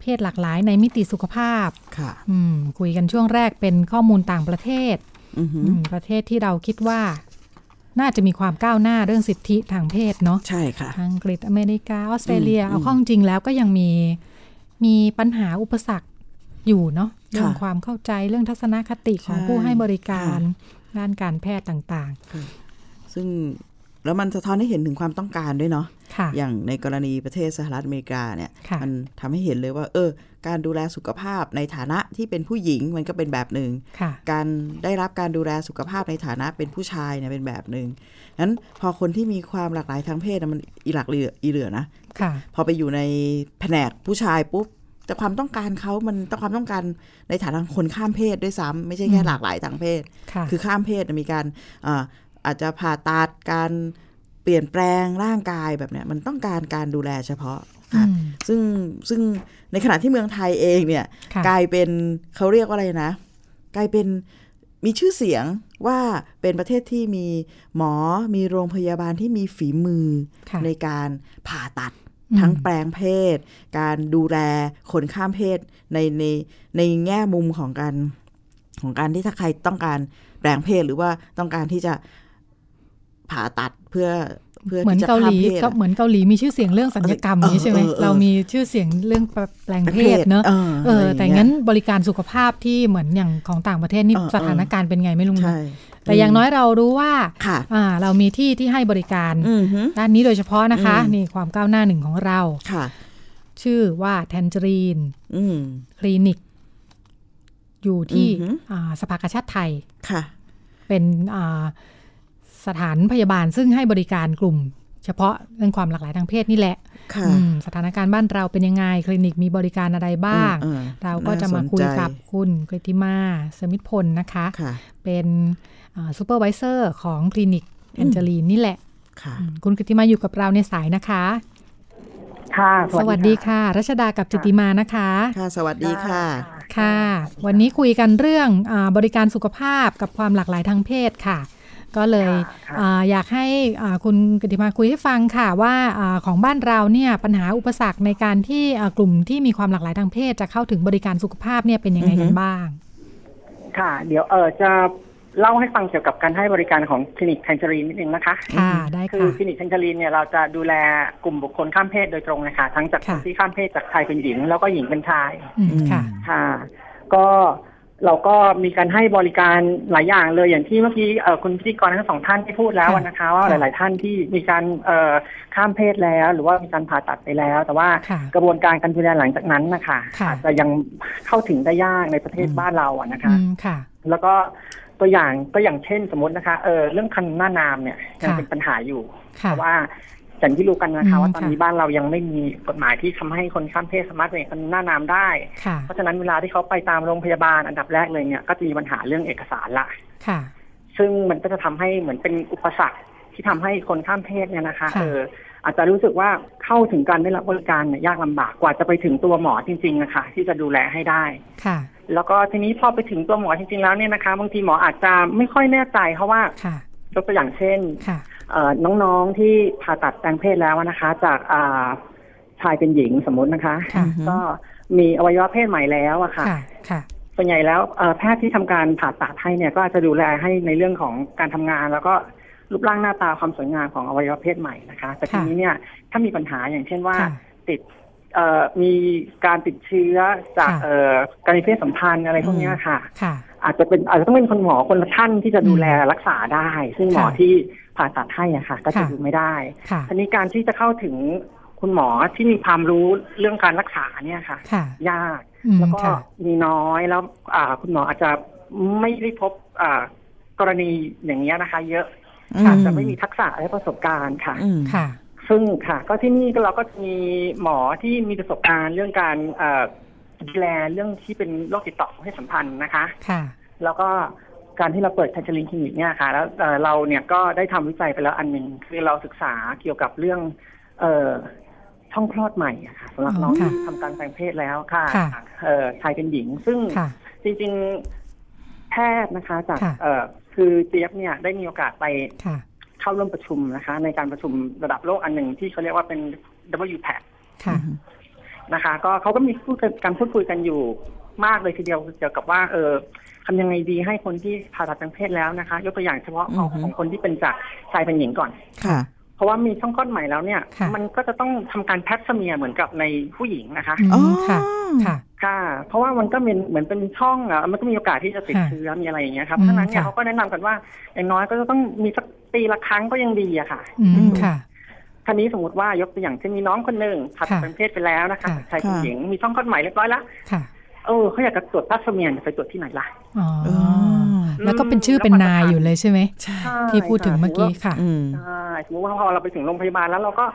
เพศหลากหลายในมิติสุขภาพค่ะ อืม คุยกันช่วงแรกเป็นข้อมูลต่างประเทศอือหืออืม ประเทศที่เราคิดว่า น่าจะมีความก้าวหน้าเรื่องสิทธิทางเพศเนาะใช่ค่ะอังกฤษอเมริกาออสเตรเลียอืมเอาเข้อจริงแล้วก็ยังมีมีปัญหาอุปสรรคอยู่เนาะเรื่องความเข้าใจเรื่องทัศนคติของใช่ผู้ให้บริการค่ด้านการแพทย์ต่างซึ่ง แล้วมันสะท้อนให้เห็นถึงความต้องการด้วยเนาะๆค่ะอย่างในกรณีประเทศสหรัฐอเมริกาเนี่ยค่ะมันทำให้เห็นเลยว่า เออ การดูแลสุขภาพในฐานะที่เป็นผู้หญิงมันก็เป็นแบบหนึ่งค่ะการได้รับการดูแลสุขภาพในฐานะเป็นผู้ชายเนี่ยเป็นแบบหนึ่งนั้นพอคนที่มีความหลากหลายทางเพศน่ะมันอีหลักเหลืออีเหลือนะค่ะพอไปอยู่ในแผนกผู้ชายปุ๊บแต่ความต้องการเขามันต้องความต้องการในฐานะคนข้ามเพศด้วยซ้ำไม่ใช่แค่อืมหลากหลายทางเพศค่ะคือข้ามเพศน่ะมีการ อ่าอาจจะผ่าตัดการเปลี่ยนแปลงร่างกายแบบเนี้ยมันต้องการการดูแลเฉพาะค่ะอืมซึ่งซึ่งในขณะที่เมืองไทยเองเนี่ยค่ะกลายเป็นเขาเรียกว่าอะไรนะ กลายเป็นมีชื่อเสียงว่าเป็นประเทศที่มีหมอมีโรงพยาบาลที่มีฝีมือค่ะในการผ่าตัดอืมทั้งแปลงเพศ การดูแลคนข้ามเพศในในในแง่มุมของการของการที่ถ้าใครต้องการแปลงเพศหรือว่าต้องการที่จะ ผ่าตัดเพื่อเพื่อเหมือนที่จะเกาหข้ามลีเพศก็อะเหมือนเกาหลีมีชื่อเสียงเรื่องสัญญกรรมเออนี้ใช่ไหมเออเออเรามีชื่อเสียงเรื่องแปลงเพศเนอะเออเอออะไรอย่างเงี้ยแต่งั้นบริการสุขภาพที่เหมือนอย่างของต่างประเทศนี่เออเออสถานการณ์เป็นไงไม่รู้นะใช่แต่อย่างน้อยเรารู้ว่าค่ะอ่าเรามีที่ที่ให้บริการอือฮึด้านนี้โดยเฉพาะนะคะอืมนี่ความก้าวหน้าหนึ่งของเราค่ะชื่อว่าแทนจรีนอืมคลินิก อยู่ที่อือหืออ่าสภากาชาติไทยค่ะ เป็นอ่า สถานพยาบาลซึ่งให้บริการกลุ่ม เฉพาะเรื่องความหลากหลายทางเพศนี่แหละค่ะอืมสถานการณ์บ้านเราเป็นยังไง คลินิกมีบริการอะไรบ้างอืมอืมเราก็จะมาคุยกับน่าสนใจคุณกฤติมาสมิทธพลนะคะค่ะเป็น supervisor ของคลินิก Tangerine นี่แหละค่ะอืมคุณกฤติมาอยู่กับเราในสายนะคะ ค่ะ สวัสดีค่ะ รัชดากับจิติมานะคะ ค่ะ สวัสดีค่ะ ค่ะ วันนี้คุยกันเรื่องอาบริการสุขภาพกับความหลากหลายทางเพศค่ะ ก็เลยอาอยากให้อ่าคุณกฤติมาคุยให้ฟังค่ะว่าอาของบ้านเราเนี่ยปัญหาอุปสรรคในการที่อ่ากลุ่มที่มีความหลากหลายทางเพศจะเข้าถึงบริการสุขภาพเนี่ยเป็นยังไงกันบ้าง ค่ะ เดี๋ยวเออจะเล่าให้ฟังเกี่ยวกับการให้บริการของคลินิก Tangerine นิดนึงนะคะค่ะได้คือค่ะคลินิก Tangerine เนี่ยเราจะดูแลกลุ่มบุคคลข้ามเพศโดยตรงเลยค่ะทั้งจากคนที่ข้ามเพศจากชายเป็นหญิง แล้วก็หญิงเป็นชายอืมค่ะ ค่ะ ก็ เราก็มีการให้บริการหลายอย่างเลยอย่างที่เมื่อกี้เอ่อคุณพิธีกรทั้งสองท่านที่พูดแล้วค่ะนะคะว่าหค่ะลาย ๆ ท่านที่มีการเอ่อข้ามเพศแล้ว หรือว่ามีการผ่าตัดไปแล้ว แต่ว่าค่ะกระบวนการการดูแลหลังจากนั้นนะคะค่ะอาจจะยังเข้าถึงได้ยากในประเทศบ้านเราอะนะคะอืมค่ะแล้วก็ตัวอย่างก็อย่างเช่นสมมตินะคะเออเรื่องคันหน้านามเนี่ยยังค่ะเป็นปัญหาอยู่ค่ะเพราะว่า อย่างที่รู้กันนะคะอืมว่าตอนนี้ค่ะบ้านเรายังไม่มีกฎหมายที่ทำให้คนข้ามเพศสามารถเป็นคันหน้านามได้ค่ะเพราะฉะนั้นเวลาที่เขาไปตามโรงพยาบาลอันดับแรกเลยเนี่ย ก็จะมีปัญหาเรื่องเอกสารละค่ะ ซึ่งมันก็จะทำให้เหมือนเป็นอุปสรรคที่ทำให้คนข้ามเพศเนี่ยนะคะค่ะเอออาจจะรู้สึกว่าเข้าถึงการได้รับบริการเนี่ยยากลำบากกว่าจะไปถึงตัวหมอจริงๆนะคะที่จะดูแลให้ได้ค่ะ แล้วก็ทีนี้พอไปถึงตัวหมอจริงๆแล้วเนี่ยนะคะบางทีหมออาจจะไม่ค่อยแน่ใจเพราะว่าค่ะยกตัวอย่างเช่นค่ะเอ่อ น้องๆที่ผ่าตัดแปลงเพศแล้วนะคะ จากอ่าชายเป็นหญิงสมมตินะคะค่ะก็มีอวัยวะเพศใหม่แล้วอะค่ะค่ะค่ะส่วนใหญ่แล้วเอ่อแพทย์ที่ทำการผ่าตัดให้เนี่ยก็จะดูแลให้ในเรื่องของการทำงาน แล้วก็รูปร่างหน้าตาความสวยงามของอวัยวะเพศใหม่นะคะ แต่ทีนี้เนี่ยถ้ามีปัญหาอย่างเช่นว่าค่ะติดเอ่อมีการติดเชื้อจากค่ะเอ่อการมีเพศสัมพันธ์อะไรพวกเนี้ยค่ะค่ะ อาจจะเป็นอาจจะต้องเป็นคนหมอคนละท่านที่จะดูแลรักษาได้ ซึ่งหมอค่ะที่ ผ่าตัดให้อะค่ะ ก็จะค่ะดูไม่ได้ค่ะทีนี้การที่จะเข้าถึงคุณหมอที่มีความรู้เรื่องการรักษาเนี่ยค่ะค่ะยากอืมแล้วก็ค่ะมีน้อยแล้ว อ่า คุณหมออาจจะไม่ได้พบอ่ากรณีอย่างเงี้ยนะคะ เยอะอืมอาจจะไม่มีทักษะและประสบการณ์ค่ะอืมค่ะ ซึ่งค่ะ ก็ที่นี่ก็เราก็จะมีหมอที่มีประสบการณ์เรื่องการเอ่อดูแลเรื่องที่เป็นโรคติดต่อเพศสัมพันธ์นะคะ ค่ะ แล้วก็ การที่เราเปิดแทนเจอรินคลินิกเนี่ยค่ะ แล้วเอ่อเราเนี่ยก็ได้ทำวิจัยไปแล้วอันหนึ่งคือเราศึกษาเกี่ยวกับเรื่อง เอ่อช่องคลอดใหม่อะค่ะสำหรับอ๋อน้องที่ค่ะทำการแปลงเพศแล้วค่ะค่ะเอ่อชายเป็นหญิง ซึ่งค่ะจริงๆ แพทย์นะคะจากค่ะเอ่อคือเจี๊ยบเนี่ยได้มีโอกาสไปค่ะเข้าร่วมประชุมนะคะ ในการประชุมระดับโลกอันหนึ่งที่เขาเรียกว่าเป็น WPAC ค่ะนะคะ ก็เขาก็มีพูดกันการพูดคุยกันอยู่มากเลยทีเดียวเกี่ยวกับว่า เออ ทำยังไงดีให้คนที่ผ่าตัดทางเพศแล้วนะคะ ยกตัวอย่างเฉพาะของอือฮึของคนที่เป็นจากชายเป็นหญิงก่อนค่ะ เพราะว่ามีช่องคลอดใหม่แล้วเนี่ยค่ะมันก็จะต้องทำการแพทสเมียร์เหมือนกับในผู้หญิงนะคะอืมค่ะค่ะค่ะ เพราะว่ามันก็เป็นเหมือนเป็นช่องอะมันก็มีโอกาสที่จะติดค่ะเชื้อมีอะไรอย่างเงี้ยครับอืมฉะนั้นเนี่ยค่ะเขาก็แนะนำกันว่าอย่างน้อยก็จะต้องมีสักปีละครั้งก็ยังดีอะค่ะ อืมค่ะท่านี้สมมติว่ายกตัวอย่างเช่นมีน้องคนหนึ่งผ่าตัดค่ะเป็นเพศไปแล้วนะคะค่ะชายเป็นหญิงมีช่องคลอดใหม่เรียบร้อยแล้วค่ะ เออเขาอยากจะตรวจพลาสเมียร์ไปตรวจที่ไหนล่ะอ๋อเออแล้วก็เป็นชื่อเป็นนายอยู่เลยใช่ไหมใช่ที่พูดถึงเมื่อกี้ค่ะอืมใช่สมมติว่าพอเราไปถึงโรงพยาบาลแล้วเราก็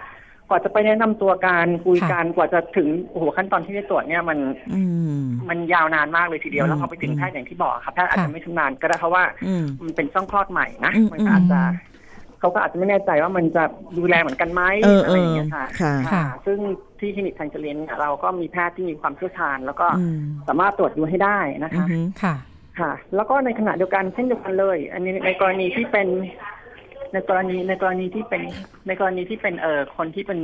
กว่าจะไปแนะนำตัวการคุยกันกว่าจะถึงโอ้โหขั้นตอนที่ได้ตรวจเนี่ยมันอืมมันยาวนานมากเลยทีเดียวอืมแล้วพอไปถึงแพทย์อย่างที่บอกครับแพทย์อาจค่ะจะไม่ชำนาญก็ได้เพราะว่าอืมมันเป็นช่องคลอดใหม่นะอืมมันก็อาจจะ เขาก็อาจจะไม่แน่ใจว่ามันจะดูแลเหมือนกันไหมเอออะไรอย่างเงี้ยค่ะค่ะค่ะซึ่งที่คลินิกแทงเจริญเนี่ยเราก็มีแพทย์ที่มีความเชี่ยวชาญ แล้วก็อืมสามารถตรวจดูให้ได้นะอืคะอหือค่ะ ค่ะ แล้วก็ในขณะเดียวกันเช่นเดียวกันเลย อันนี้ในกรณีที่เป็น ในกรณีในกรณีที่เป็นในกรณีที่เป็นเอ่อคนที่เป็น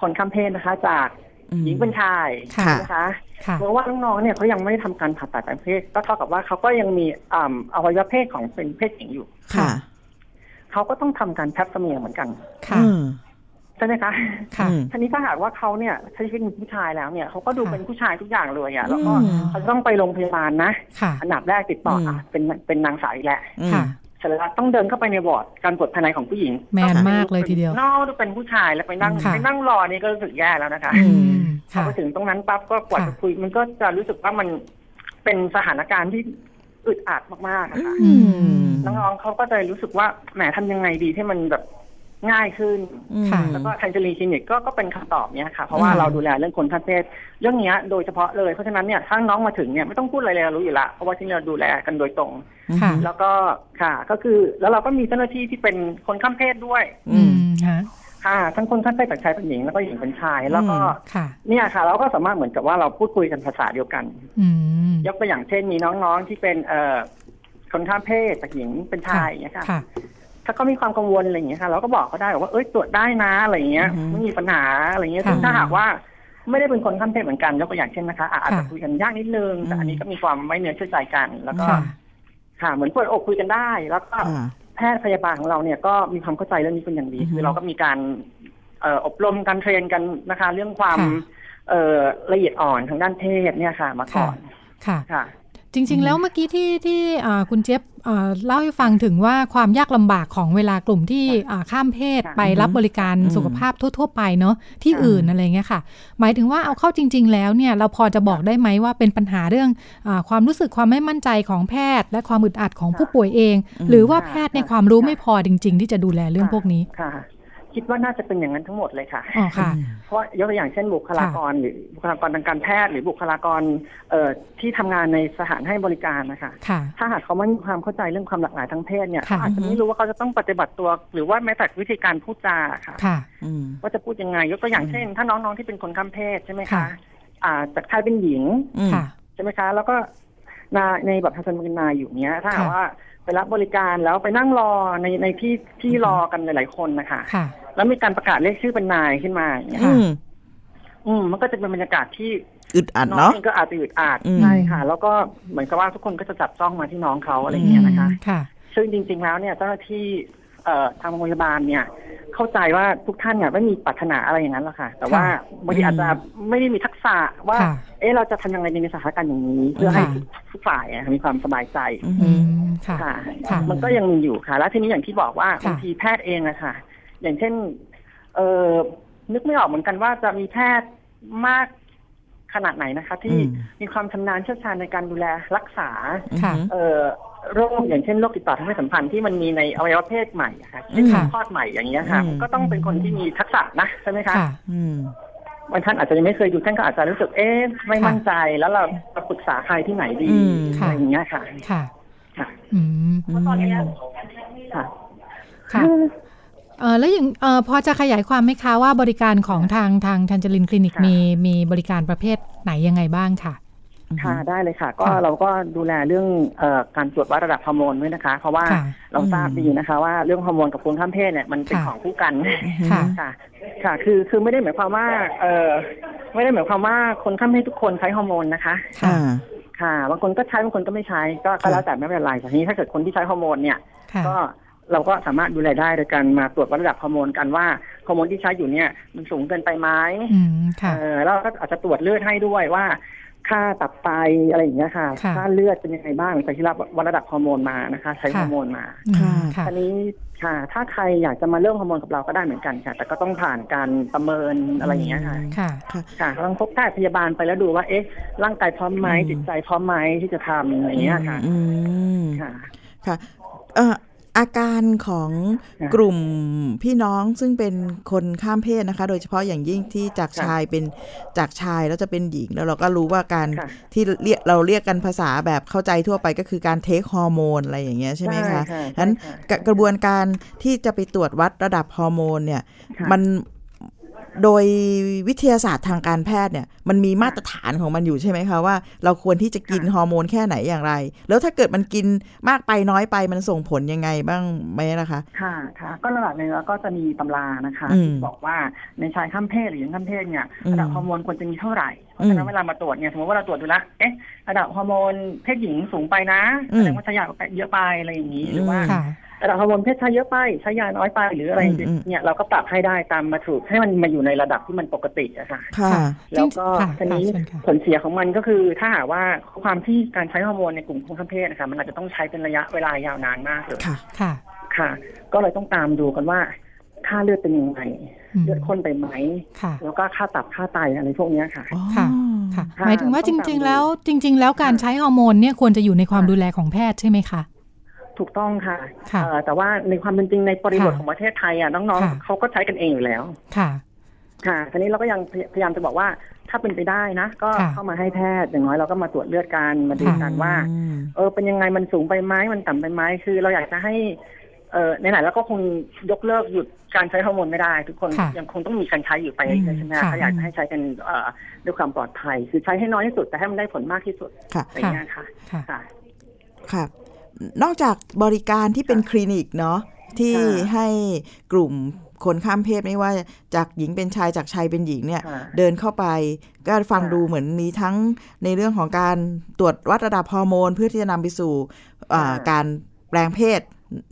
คนข้ามเพศนะคะ จากอืมหญิงเป็นชายค่ะนะคะค่ะเพราะว่าน้องๆเนี่ยเขายังไม่ได้ทำการผ่าตัดทางเพศก็เท่ากับว่าเขาก็ยังมีอ่าอวัยวะเพศของเป็นเพศหญิงอยู่ค่ะ เขาก็ต้องทำการแพทย์เสมียร์เหมือนกันค่ะอืมใช่ไหมคะค่ะอืมทีนี้ถ้าหากว่าเขาเนี่ยใช้ชีวิตเป็นผู้ชายแล้วเนี่ยเขาก็ดูค่ะเป็นผู้ชายทุกอย่างเลยอะแล้วก็อืมเขาต้องไปโรงพยาบาลนะค่ะอันดับแรกติดต่ออะเป็นเป็นนางสาวอีกแหละค่ะเสร็จแล้วต้องเดินเข้าไปในวอร์ดการตรวจภายในของผู้หญิงแมนมากเลยทีเดียวนอกเป็นผู้ชายแล้วไปนั่งค่ะไปนั่งรอนี่ก็รู้สึกแย่แล้วนะคะอือืมพอค่ะไปถึงตรงนั้นปั๊บก็กว่าค่ะจะคุยมันก็จะรู้สึกว่ามันเป็นสถานการณ์ที่ อึดอัดมากๆนะคะอืมน้องๆเขาก็จะรู้สึกว่าแหมทำยังไงดีที่มันแบบง่ายขึ้นค่ะแล้วก็แทนเจอรีนคลินิกก็ก็เป็นคำตอบเนี้ยค่ะ เพราะว่าอืมเราดูแลเรื่องคนข้ามเพศเรื่องเนี้ยโดยเฉพาะเลยเพราะฉะนั้นเนี่ยถ้าน้องมาถึงเนี่ยไม่ต้องพูดอะไรเลยเรารู้อยู่ละเพราะว่าที่นี่เราดูแลกันโดยตรงค่ะแล้วก็ค่ะ ก็คือแล้วเราก็มีเจ้าหน้าที่ที่เป็นคนข้ามเพศด้วยอืมฮะ ค่ะ ทั้งคนข้ามเพศจากชายเป็นหญิงแล้วก็หญิงเป็นชาย แล้วก็ค่ะเนี่ยค่ะ เราก็สามารถเหมือนกับว่าเราพูดคุยกันภาษาเดียวกันอืมยกตัวอย่างเช่นมีน้องๆที่เป็นเอ่อคนข้ามเพศจากหญิงเป็นชายอย่างเงี้ยค่ะค่ะถ้าเขามีความกังวลอะไรอย่างเงี้ยค่ะ เราก็บอกเขาได้ว่าเอ้ยตรวจได้นะอะไรอย่างเงี้ยอือฮึไม่มีปัญหาอะไรเงี้ยค่ะซึ่งถ้าหากว่าไม่ได้เป็นคนข้ามเพศเหมือนกันยกตัวอย่างเช่นนะคะอะอาจจะค่ะคุยกันยากนิดนึงแต่อันนี้ก็มีความไม่เนื้อเชื่อใจกัน แล้วก็ค่ะค่ะเหมือนเปิดอกคุยกันได้แล้วก็ค่ะ แพทย์พยาบาลของเราเนี่ยก็มีความเข้าใจเรื่องนี้เป็นอย่างดีอือฮึคือเราก็มีการเอ่ออบรมการเทรนกันนะคะ เรื่องความค่ะเอ่อละเอียดอ่อนทางด้านเพศเนี่ยค่ะ มาก่อนค่ะค่ะจริง ๆ แล้วเมื่อกี้ที่ที่อ่าคุณเจี๊ยบอ่า เล่าให้ฟังถึงว่าความยากลำบากของเวลากลุ่มที่อ่าข้ามเพศค่ะไปรับบริการอืมสุขภาพทั่ว ๆ ไปเนาะที่ค่ะอื่นอะไรเงี้ยค่ะ หมายถึงว่าเอาเข้าจริง ๆ แล้วเนี่ยเราพอจะบอกได้ไหมว่าเป็นปัญหาเรื่องอาความรู้สึกความไม่มั่นใจของแพทย์ และความอึดอัดของผู้ป่วยเอง หรือว่าแพทย์ในความรู้ไม่พอจริง ๆ ที่จะดูแลเรื่องพวกนี้ค่ะ คิดว่าน่าจะเป็นอย่างนั้นทั้งหมดเลยค่ะ อ๋อค่ะ เพราะว่ายกตัวอย่างเช่นบุคลากรหรือบุคลากรทางการแพทย์ หรือบุคลากรเอ่อที่ทำงานในสถานให้บริการนะคะค่ะถ้าหากเขาไม่มีความเข้าใจเรื่องความหลากหลายทางเพศเนี่ยค่ะเขาอาจจะไม่รู้ว่าเขาจะต้องปฏิบัติตัว หรือว่าแม้แต่วิธีการพูดจาค่ะค่ะอืมว่าจะพูดยังไง ยกตัวอย่างเช่น ถ้าน้องๆที่เป็นคนข้ามเพศใช่ไหมค่ะคะอ่าจากชายเป็นหญิงอืมค่ะใช่ไหมคะ แล้วก็นาในบัตรประชาชนเป็นนายอยู่เนี้ย ถ้าหากค่ะว่า ไปรับบริการแล้วไปนั่งรอในในที่ที่รอกันหลาย ๆ คนนะคะค่ะ แล้วมีการประกาศเรียกชื่อเป็นนายขึ้นมาอย่างเงี้ยอืมอืมมันก็จะเป็นบรรยากาศที่อึดอัดน้องเนาะ เองก็อาจจะอึดอัดอืม ใช่ค่ะ แล้วก็เหมือนกับว่าทุกคนก็จะจับจ้องมาที่น้องเขาอะไรอย่างเงี้ยนะคะ ค่ะ ซึ่งจริง ๆ แล้วเนี่ยเจ้าหน้าที่เอ่อ ทางโรงพยาบาลเนี่ย เข้าใจว่าทุกท่านเนี่ยไม่มีปรารถนาอะไรอย่างนั้นหรอกค่ะ แต่ว่าค่ะบางทีอาจจะไม่ได้มีทักษะว่าค่ะเอ๊ะเราจะทำยังไงในสถานการณ์อย่างนี้ เพื่อให้ค่ะทุกฝ่ายอะมีความสบายใจอือืมมค่ะค่ะค่ะ มันก็ยังมีอยู่ค่ะ แล้วทีนี้อย่างที่บอกว่าค่ะบางทีแพทย์เองอะค่ะ อย่างเช่น เออนึกไม่ออกเหมือนกันว่าจะมีแพทย์มากขนาดไหนนะคะ ที่อืมมีความชำนาญเชี่ยวชาญในการดูแลรักษาค่ะเอ่อ โรคอย่างเช่นโรคติดต่อทางเพศสัมพันธ์ที่มันมีในอวัยวะเพศใหม่อะค่ะเช่นค่ะคลอดใหม่อย่างเงี้ยค่ะอืมก็ต้องเป็นคนที่มีทักษะนะใช่ไหมคะค่ะอืมบางท่านอาจจะยังไม่เคยดูท่านก็อาจจะรู้สึกเอ๊ะไม่มั่นใจแล้วเราจะปรึกษาใครที่ไหนดีอืมอะไรอย่างเงี้ยค่ะ ค่ะค่ะอืมค่ะค่ะเออแล้วอย่างเออพอจะขยายความไหมคะว่าบริการของทางทางทันจรินคลินิกค่ะมีมีบริการประเภทไหนยังไงบ้างค่ะ ค่ะได้เลยค่ะ ก็ค่ะเราก็ดูแลเรื่องเอ่อการตรวจวัดระดับฮอร์โมนด้วยนะคะ เพราะว่าค่ะเราทราบดีนะคะ ว่าเรื่องฮอร์โมนกับภูมิข้ามเพศเนี่ยมันเป็นค่ะของคู่กันค่ะค่ะ ค่ะ คือคือไม่ได้หมายความว่า เออไม่ได้หมายความว่าคนข้ามเพศทุกคนใช้ฮอร์โมนนะคะค่ะอ่าค่ะบางคนก็ใช้บางคนก็ไม่ใช้ก็ก็ค่ะแล้วแต่ไม่เป็นไรแต่ทีนี้ถ้าเกิดคนที่ใช้ฮอร์โมนเนี่ยค่ะก็เราก็สามารถดูแลได้โดยการมาตรวจวัดระดับฮอร์โมนกันว่าฮอร์โมนที่ใช้อยู่เนี่ยมันสูงเกินไปไหมอืมค่ะเออแล้วก็อาจจะตรวจเลือดให้ด้วยว่า ค่าตับไตอะไรอย่างเงี้ยค่ะค่ะ ค่าเลือดเป็นยังไงบ้างหลังจากที่รับวัดระดับฮอร์โมนมานะคะ ใช้ฮอร์โมนมาอืมค่ะค่ะทีนี้ค่ะ ถ้าใครอยากจะมาเริ่มฮอร์โมนกับเราก็ได้เหมือนกันค่ะ แต่ก็ต้องผ่านการประเมินอะไรอย่างเงี้ยค่ะ ค่ะ ค่ะต้องพบแพทย์พยาบาลไปแล้วดูว่า เอ๊ะ ร่างกายพร้อมไหมอืมจิตใจพร้อมไหมที่จะทำอะไรอย่างเงี้ยค่ะ อืมค่ะ ค่ะเอ่ออาการของค่ะกลุ่มพี่น้องซึ่งเป็นคนข้ามเพศนะคะ โดยเฉพาะอย่างยิ่งที่จากค่ะชายเป็นจากชายแล้วจะเป็นหญิงแล้วเราก็รู้ว่าการค่ะที่เรียกเราเรียกกันภาษาแบบเข้าใจทั่วไปก็คือการเทคฮอร์โมนอะไรอย่างเงี้ยใช่ไหมคะใช่ค่ะฉะนั้นใช่ค่ะกระกระบวนการที่จะไปตรวจวัดระดับฮอร์โมนเนี่ยค่ะมัน โดยวิทยาศาสตร์ทางการแพทย์เนี่ยมันมีมาตรฐานของมันอยู่ใช่ไหมคะว่าเราควรที่จะกินค่ะฮอร์โมนแค่ไหนอย่างไร แล้วถ้าเกิดมันกินมากไปน้อยไปมันส่งผลยังไงบ้างไหมนะคะ ค่ะค่ะก็ระดับหนึ่งแล้วก็จะมีตำรานะคะอืมที่บอกว่าในชายข้ามเพศหรือหญิงข้ามเพศเนี่ยอืมระดับฮอร์โมนควรจะมีเท่าไหร่เพราะฉะนั้อืนมเวลามาตรวจเนี่ยสมมติว่าเราตรวจดูและเอ๊ะระดับฮอร์โมนเพศหญิงสูงไปนะอืแสมดงว่าใช้ยาเยอะไปอะไรอย่างนี้หรือว่าค่ะ ระดับฮอร์โมนเพศชายเยอะไปใช้ยาน้อยไปหรืออะไรอืมอืมเนี่ยเราก็ปรับให้ได้ตามมาถูกให้มันมาอยู่ในระดับที่มันปกติอะค่ะค่ะค่ะแล้วก็ค่ะทีนี้ค่ะเชิญค่ะผลเสียของมันก็คือถ้าหากว่าความที่การใช้ฮอร์โมนในกลุ่มคนข้ามเพศนะคะมันอาจจะต้องใช้เป็นระยะเวลายาวนานมากเลยค่ะค่ะ ค่ะ ก็เลยต้องตามดูกันว่าค่าเลือดเป็นยังไงอืมเลือดข้นไปไหมค่ะแล้วก็ค่าตับค่าไตอะไรพวกเนี้ยค่ะอ๋อค่ะค่ะค่ะหมายถึงว่าต้จองตามริงดูๆแล้วจริง ๆ แล้วการใช้ฮอร์โมนเนี่ยควรจะอยู่ในความค่ะดูแลของแพทย์ใช่ไหมคะ ถูกต้องค่ะค่ะเอ่อแต่ว่าในความเป็นจริงในบริบทค่ะของประเทศไทยอะน้องค่ะๆเขาก็ใช้กันเองอยู่แล้วค่ะค่ะทีนี้เราก็ยังพยายามจะบอกว่าถ้าเป็นไปได้นะ ก็ค่ะเข้ามาให้แพทย์อย่างน้อยเราก็มาตรวจเลือดกันมาดูค่ะกันว่าอืมเออเป็นยังไงมันสูงไปไหมมันต่ำไปไหมคือ เราอยากจะให้เออไหนๆแล้วก็คงยกเลิกหยุดการใช้ฮอร์โมนไม่ได้ ทุกคนค่ะยังคงต้องมีการใช้อยู่ไปเรื่อยๆใช่ไหมค่ะก็อยากจะให้ใช้กันเอ่อด้วยความปลอดภัย คือใช้ให้น้อยที่สุดแต่ให้มันได้ผลมากที่สุดค่ะอะไรอย่างเงี้ยค่ะค่ะค่ะค่ะ นอกจากบริการที่เป็นคลินิกเนาะที่ค่ะให้กลุ่มคนข้ามเพศไม่ว่าจากหญิงเป็นชายจากชายเป็นหญิงเนี่ยค่ะเดินเข้าไป ก็ฟังค่ะดูเหมือนมีทั้งในเรื่องของการตรวจวัดระดับฮอร์โมน เพื่อที่จะนำไปสู่อ่าค่ะการแปลงเพศ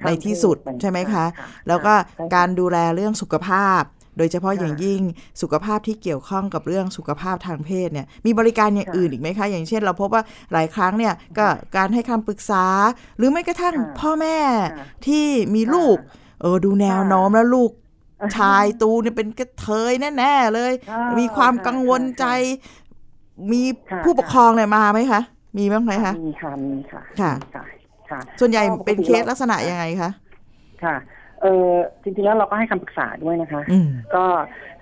ในที่สุดใช่ไหมคะค่ะแล้วก็ใช่ค่ะการดูแลเรื่องสุขภาพ โดยเฉพาะค่ะอย่างยิ่งสุขภาพที่เกี่ยวข้องกับเรื่องสุขภาพทางเพศเนี่ยมีบริการอย่างค่ะอื่นอีกไหมคะ อย่างเช่น เราพบว่าหลายครั้งเนี่ยก็การให้คำปรึกษา หรือไม่กระทั่งค่ะพ่อแม่ค่ะที่มีค่ะลูกเออดูแนวค่ะโน้มแล้วลูกอ่าชายตูเนี่ยเป็นกระเทยแน่ๆเลยอ่ามีความค่ะกังวลใจ มีค่ะผู้ปกครองเนี่ยมาไหมคะมีบ้างไหมคะมีค่ะมีค่ะค่ะค่ะค่ะส่วนใหญ่ก็ปกติเป็นเคสเราลักษณะยังไงคะค่ะเออจริงๆแล้วเราก็ให้คำปรึกษาด้วยนะคะอืมก็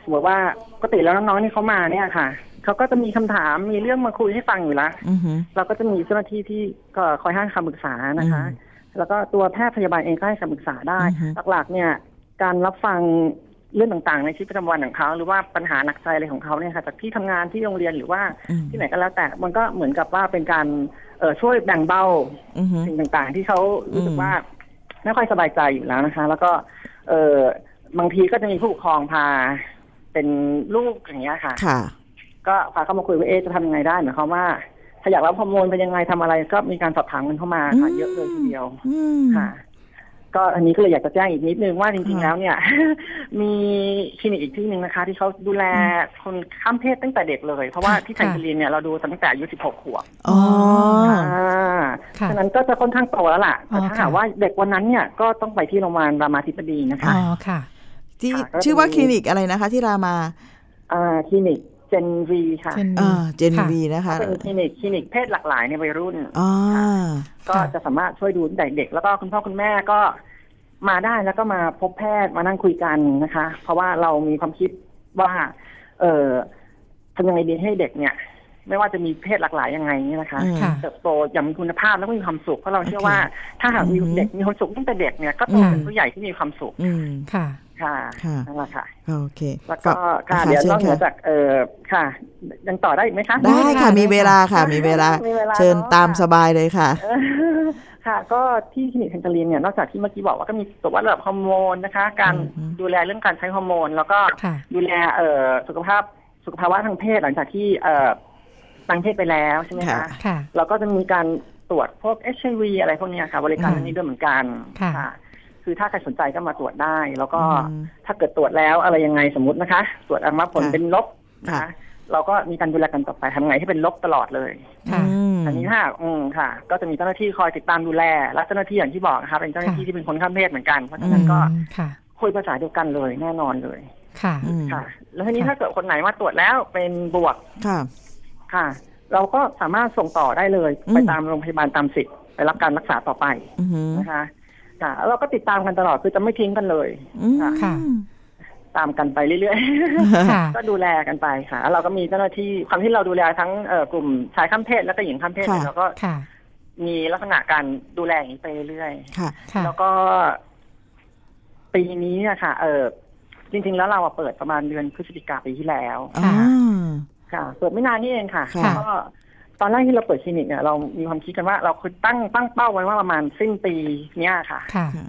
สมมติว่าปกติแล้วน้องๆที่เขามาเนี่ยค่ะเขาก็จะมีคำถามมีเรื่องมาคุยให้ฟังอยู่แล้วอือหือเราก็จะมีเจ้าหน้าที่ที่ก็คอยให้คำปรึกษานะคะอืมแล้วก็ตัวแพทย์พยาบาลเองก็ให้คำปรึกษาได้อือฮึหลักๆ เนี่ย การรับฟังเรื่องต่างๆ ในชีวิตประจำวันของเขาหรือว่าปัญหาหนักใจอะไรของเขาเนี่ยค่ะจากที่ทำงานที่โรงเรียนหรือว่าอืมที่ไหนก็แล้วแต่มันก็เหมือนกับว่าเป็นการเอ่อช่วยแบ่งเบาอือหือสิ่งต่างๆ ที่เขารู้สึอืกมว่า ไม่ค่อยสบายใจอยู่แล้วนะคะ แล้วก็ เออบางทีก็จะมีผู้ปกครองพา เป็นลูกอย่างเงี้ยค่ะ ค่ะ ก็พาเข้ามาคุยว่าเอ๊ะจะทำยังไงได้หมายความว่าถ้าอยากรับฮอร์โมนเป็นยังไงทำอะไรก็มีการสอบถามกันเข้ามาค่ะอืมเยอะเลยทีเดียว อืม ค่ะ ก็อันนี้ก็เลยอยากจะแจ้งอีกนิดนึงว่าจริงๆค่ะแล้วเนี่ย มีคลินิกอีกที่หนึ่งนะคะ ที่เขาดูแลคนข้ามเพศตั้งแต่เด็กเลย เพราะว่าค่ะที่แคนเบรียเนี่ยเราดูตั้งแต่อายุ16ขวบอ๋ออ่าค่ะฉะนั้นก็จะค่อนข้างโตแล้วล่ะอ๋แต่อถ้าค่ะหากว่าเด็กวันนั้นเนี่ยก็ต้องไปที่โรงพยาบาลรามาธิบดีนะคะอ๋อค่ะที่ค่ะก็จะชื่อว่ามีคลินิกอะไรนะคะ ที่รามาอ่าคลินิกเจนวีค่ะเจนอ่าเจนค่ะวีนะคะเป็นคลินิกคลินิกเพศหลากหลายในวัยรุ่นอ๋อก็ค่ะจะสามารถช่วยดูตั้งแต่เด็ก แล้วก็คุณพ่อคุณแม่ก็มาได้แล้วก็มาพบแพทย์มานั่งคุยกันนะคะ เพราะว่าเรามีความคิดว่า เออทำยังไงดีให้เด็กเนี่ย ไม่ว่าจะมีเพศหลากหลายยังไงเนี่ยนะคะอืมค่ะเติบโตอย่างมีคุณภาพแล้วก็มีความสุขเพราะเราเชื่อว่า ถ้าหากมีอือฮึเด็กมีความสุขตั้งแต่เด็กเนี่ยก็โตเป็นอืมผู้ใหญ่ที่มีความสุขอืมค่ะ ค่ะค่ะนั่นแหละค่ะโอเคแล้วก็ฝาค่ะอาเดี๋ยวชิญนอกเหนือค่ะจากเออค่ะ ยังต่อได้อีกไหมคะ ได้ค่ะได้มีเวลาค่ะ มีเวลามีเวลาเชิญเนอะตามค่ะสบายเลยค่ะเออค่ะ ก็ที่คลินิกแคนเตอรีนเนี่ยนอกจากที่เมื่อกี้บอกว่าก็มีตรวจวัดระดับฮอร์โมนนะคะ การอือฮึดูแลเรื่องการใช้ฮอร์โมน แล้วก็ค่ะดูแลเอ่อสุขภาพสุขภาวะทางเพศหลังจากที่เอ่อตั้งเพศไปแล้วใช่ไหมค่ะคะค่ะเราก็จะมีการตรวจพวก HIV อะไรพวกเนี้ยค่ะ บริการอืมอันนี้ด้วยเหมือนกันค่ะ คือถ้าใครสนใจก็มาตรวจได้ แล้วก็อืมถ้าเกิดตรวจแล้วอะไรยังไงสมมตินะคะ ตรวจออกมาผลค่ะเป็นลบนะค่ะคะเราก็มีการดูแลกันต่อไปทำไงให้เป็นลบตลอดเลยค่ะอืมอันนี้ค่ะอืมค่ะ ก็จะมีเจ้าหน้าที่คอยติดตามดูแล และเจ้าหน้าที่อย่างที่บอกนะคะเป็นเจ้าหน้าที่ที่เป็นคนข้ามเพศเหมือนกัน เพราะฉะนั้นก็อืมค่ะคุยภาษาเดียวกันเลยแน่นอนเลย ค่ะอืมค่ะ แล้วทีนี้ค่ะถ้าเกิดคนไหนมาตรวจแล้วเป็นบวก ค่ะ ค่ะ เราก็สามารถส่งต่อได้เลยอืมไปตามโรงพยาบาลตามสิทธิ์ไปรับการรักษาต่อไปอือหือนะคะ ค่ะแล้วเราก็ติดตามกันตลอดคือจะไม่ทิ้งกันเลยอืมค่ะ ตามกันไปเรื่อยค่ะๆก็ดูแลกันไปค่ะแล้วเราก็มีเจ้าหน้าที่ความที่เราดูแลทั้งเอ่อกลุ่มชายข้ามเพศและก็หญิงข้ามเพศค่ะเนี่ยเราก็ค่ะมีลักษณะการดูแลอย่างนี้ไปเรื่อยค่ะค่ะๆแล้วก็ปีนี้อะค่ะ เออจริง ๆ แล้วเราอะเปิดประมาณเดือนพฤศจิกาปีที่แล้วค่ะอ่าค่ะเปิดไม่นานนี่เองค่ะค่ะก็ต อนแรกที่เราเปิดคลินิกเนี่ยเรามีความคิดกันว่าเราคือตั้งตั้งเป้าไว้ว่าประมาณสิ้นปีเนี้ยค่ะ ค่ะค่ะ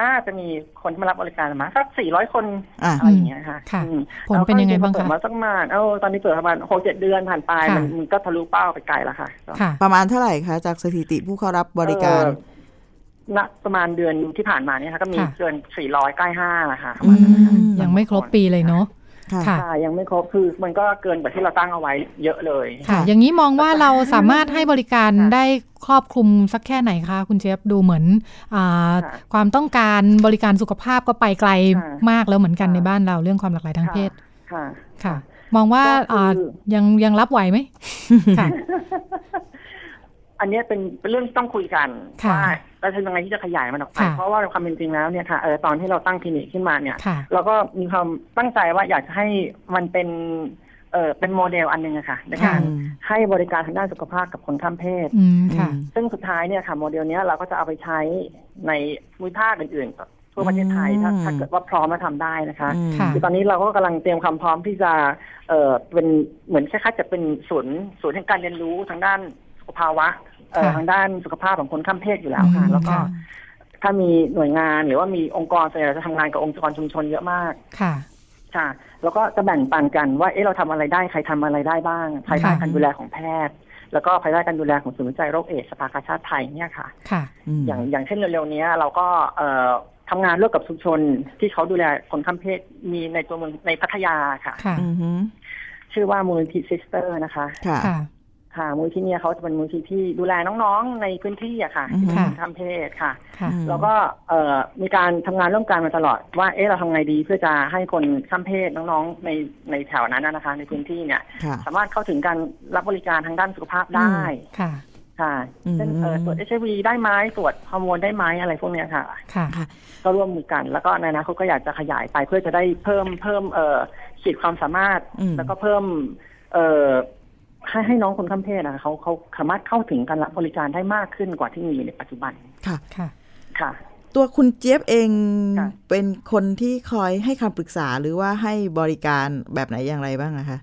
น่าจะมีคนที่มารับบริการมาสักสี่ร้อยคนอ่าอะไรอย่างเงี้ยค่ะค่ะอืมผลเป็นยังไงบ้างเปิดคะมาสักประมาณเออตอนนี้เปิดประมาณหกเจ็ดเดือนผ่านไปค่ะมันมันก็ทะลุเป้าไปไกลแล้วค่ะค่ะ ประมาณเท่าไหร่คะจากสถิติผู้เข้ารับบริการเอ่อณประมาณเดือนที่ผ่านมาเนี่ยค่ะก็มีค่ะเกินสี่ร้อยใกล้ห้าค่ะประอืมาณนั้นนะคะมยังไม่ครบปีเลยเนาะ ค่ะค่ะค่ะยังไม่ครบคือมันก็เกินกว่าที่เราตั้งเอาไว้เยอะเลยค่ะค่ะอย่างนี้มองว่าเราสามารถให้บริการค่ะได้ครอบคลุมสักแค่ไหนคะคุณเจฟดูเหมือนอ่าค่ะความต้องการบริการสุขภาพก็ไปไกลค่ะมากแล้วเหมือนกันค่ะในบ้านเราเรื่องความหลากหลายทางเพศค่ะ ค่ะ มองว่าก็คืออ่ายังยังรับไหวไหมค่ะ อันเนี้ยเป็นเป็นเรื่องที่ต้องคุยกันค่ะว่าเราทำยังไงที่จะขยายมันออกไปค่ะเพราะว่าความเป็นจริงแล้วเนี่ยค่ะเออตอนที่เราตั้งคลินิกขึ้นมาเนี่ยค่ะเราก็มีความตั้งใจว่าอยากจะให้มันเป็นเออเป็นโมเดลอันหนึงอะค่ะในการอืมให้บริการทางด้านสุขภาพกับคนข้ามเพศอืมค่ะซึ่งสุดท้ายเนี่ยค่ะ โมเดลเนี้ยเราก็จะเอาไปใช้ในภูมิภาคอื่นๆทั่วประเทศไทยถ้าอืมถ้าเกิดว่าพร้อมและทำได้นะคะอืมค่ะคือตอนนี้เราก็กำลังเตรียมความพร้อมที่จะเออเป็นเหมือนคล้ายๆจะเป็นศูนย์ศูนย์แห่งการเรียนรู้ทางด้านสุข ภาวะเอ่อค่ะทางด้านสุขภาพของคนข้ามเพศอยู่แล้วค่ะอืมแล้วก็ค่ะถ้ามีหน่วยงานหรือว่ามีองค์กรส่วนใหญ่เราจะทำงานกับองค์กรชุมชนเยอะมากค่ะ ค่ะ แล้วก็จะแบ่งปันกันว่าเอ๊ะเราทำอะไรได้ใครทำอะไรได้บ้างภายใต้ค่ะการดูแลของแพทย์ แล้วก็ภายใต้การดูแลของศูนย์วิจัยโรคเอดส์สภากาชาติไทยเนี่ยค่ะ ค่ะ อย่างอย่างเช่นเร็วๆเนี้ยเราก็เอ่อทำงานร่วมกับชุมชนที่เขาดูแลคนข้ามเพศมีในตัวเมืองในพัทยาค่ะค่ะอือหือชื่อว่ามูลนิธิ Sisters นะคะ ค่ะ ค่ะค่ะมูลนิธิเนี่ยเขาจะเป็นมูลนิธิที่ดูแลน้องๆในพื้นที่อะค่ะอือฮึที่เป็นคนข้ามเพศค่ะค่ะอืมแล้วก็เอ่อมีการทำงานร่วมกันมาตลอดว่าเอ๊ะเราทำไงดีเพื่อจะให้คนข้ามเพศน้องๆในในแถวนั้นนะนะคะ ในพื้นที่เนี่ยค่ะสามารถเข้าถึงการรับบริการทางด้านสุขภาพได้ค่ะค่ะอืมเช่นเอ่อตรวจเอชวีได้ไหมตรวจฮอร์โมนได้ไหมอะไรพวกเนี้ยค่ะ ค่ะ ก็ร่วมมือกัน แล้วก็ในอนาคตก็อยากจะขยายไปเพื่อจะได้เพิ่มเพิ่มเอ่อขีดความสามารถอืมแล้วก็เพิ่ม เอ่อ ให้ให้น้องคนข้ามเพศนะเขาเขาสามารถเข้าถึงการรับบริการได้มากขึ้นกว่าที่มีอยู่ในปัจจุบันค่ะค่ะค่ะ ตัวคุณเจี๊ยบเองค่ะเป็นคนที่คอยให้คำปรึกษาหรือว่าให้บริการแบบไหนอย่างไรบ้างนะคะ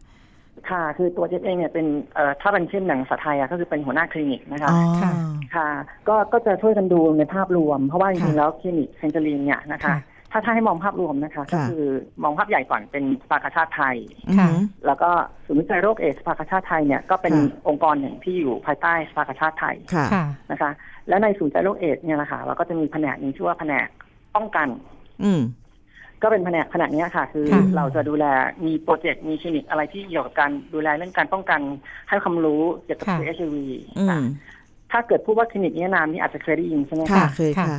ค่ะ คือตัวเจี๊ยบเองเนี่ยเป็นเอ่อถ้าเป็นเช่นหนังภาษาไทยอะก็คือเป็นหัวหน้าคลินิกนะคะอ๋อค่ะค่ะ ก็ก็จะช่วยกันดูในภาพรวม เพราะว่าจริงๆค่ะแล้วคลินิก Tangerine เนี่ยนะคะค่ะ ถ้าถ้าให้มองภาพรวมนะคะ ก็ค่ะคือมองภาพใหญ่ก่อนเป็นสภากาชาติไทยค่ะอือหือแล้วก็ศูนย์วิจัยโรคเอดส์สภากาชาติไทยเนี่ยก็เป็นค่ะองค์กรหนึ่งที่อยู่ภายใต้สภากาชาติไทยค่ะค่ะนะคะ และในศูนย์วิจัยโรคเอดส์เนี่ยนะคะเราก็จะมีแผนกหนึงชื่อว่าแผนกป้องกัน อืมก็เป็นแผนกขนาดนี้ยค่ะ คือค่ะเราจะดูแลมีโปรเจกต์มีคลินิกอะไรที่เกี่ยวกับการดูแลเรื่องการป้องกันให้ความรู้เกี่ยวกับค่ะเอชวีอืมถ้าเกิดพูดว่าคลินิกนิรนามนี่อาจจะเคยได้ยินใช่ไหมค่ะคะเคยค่ะ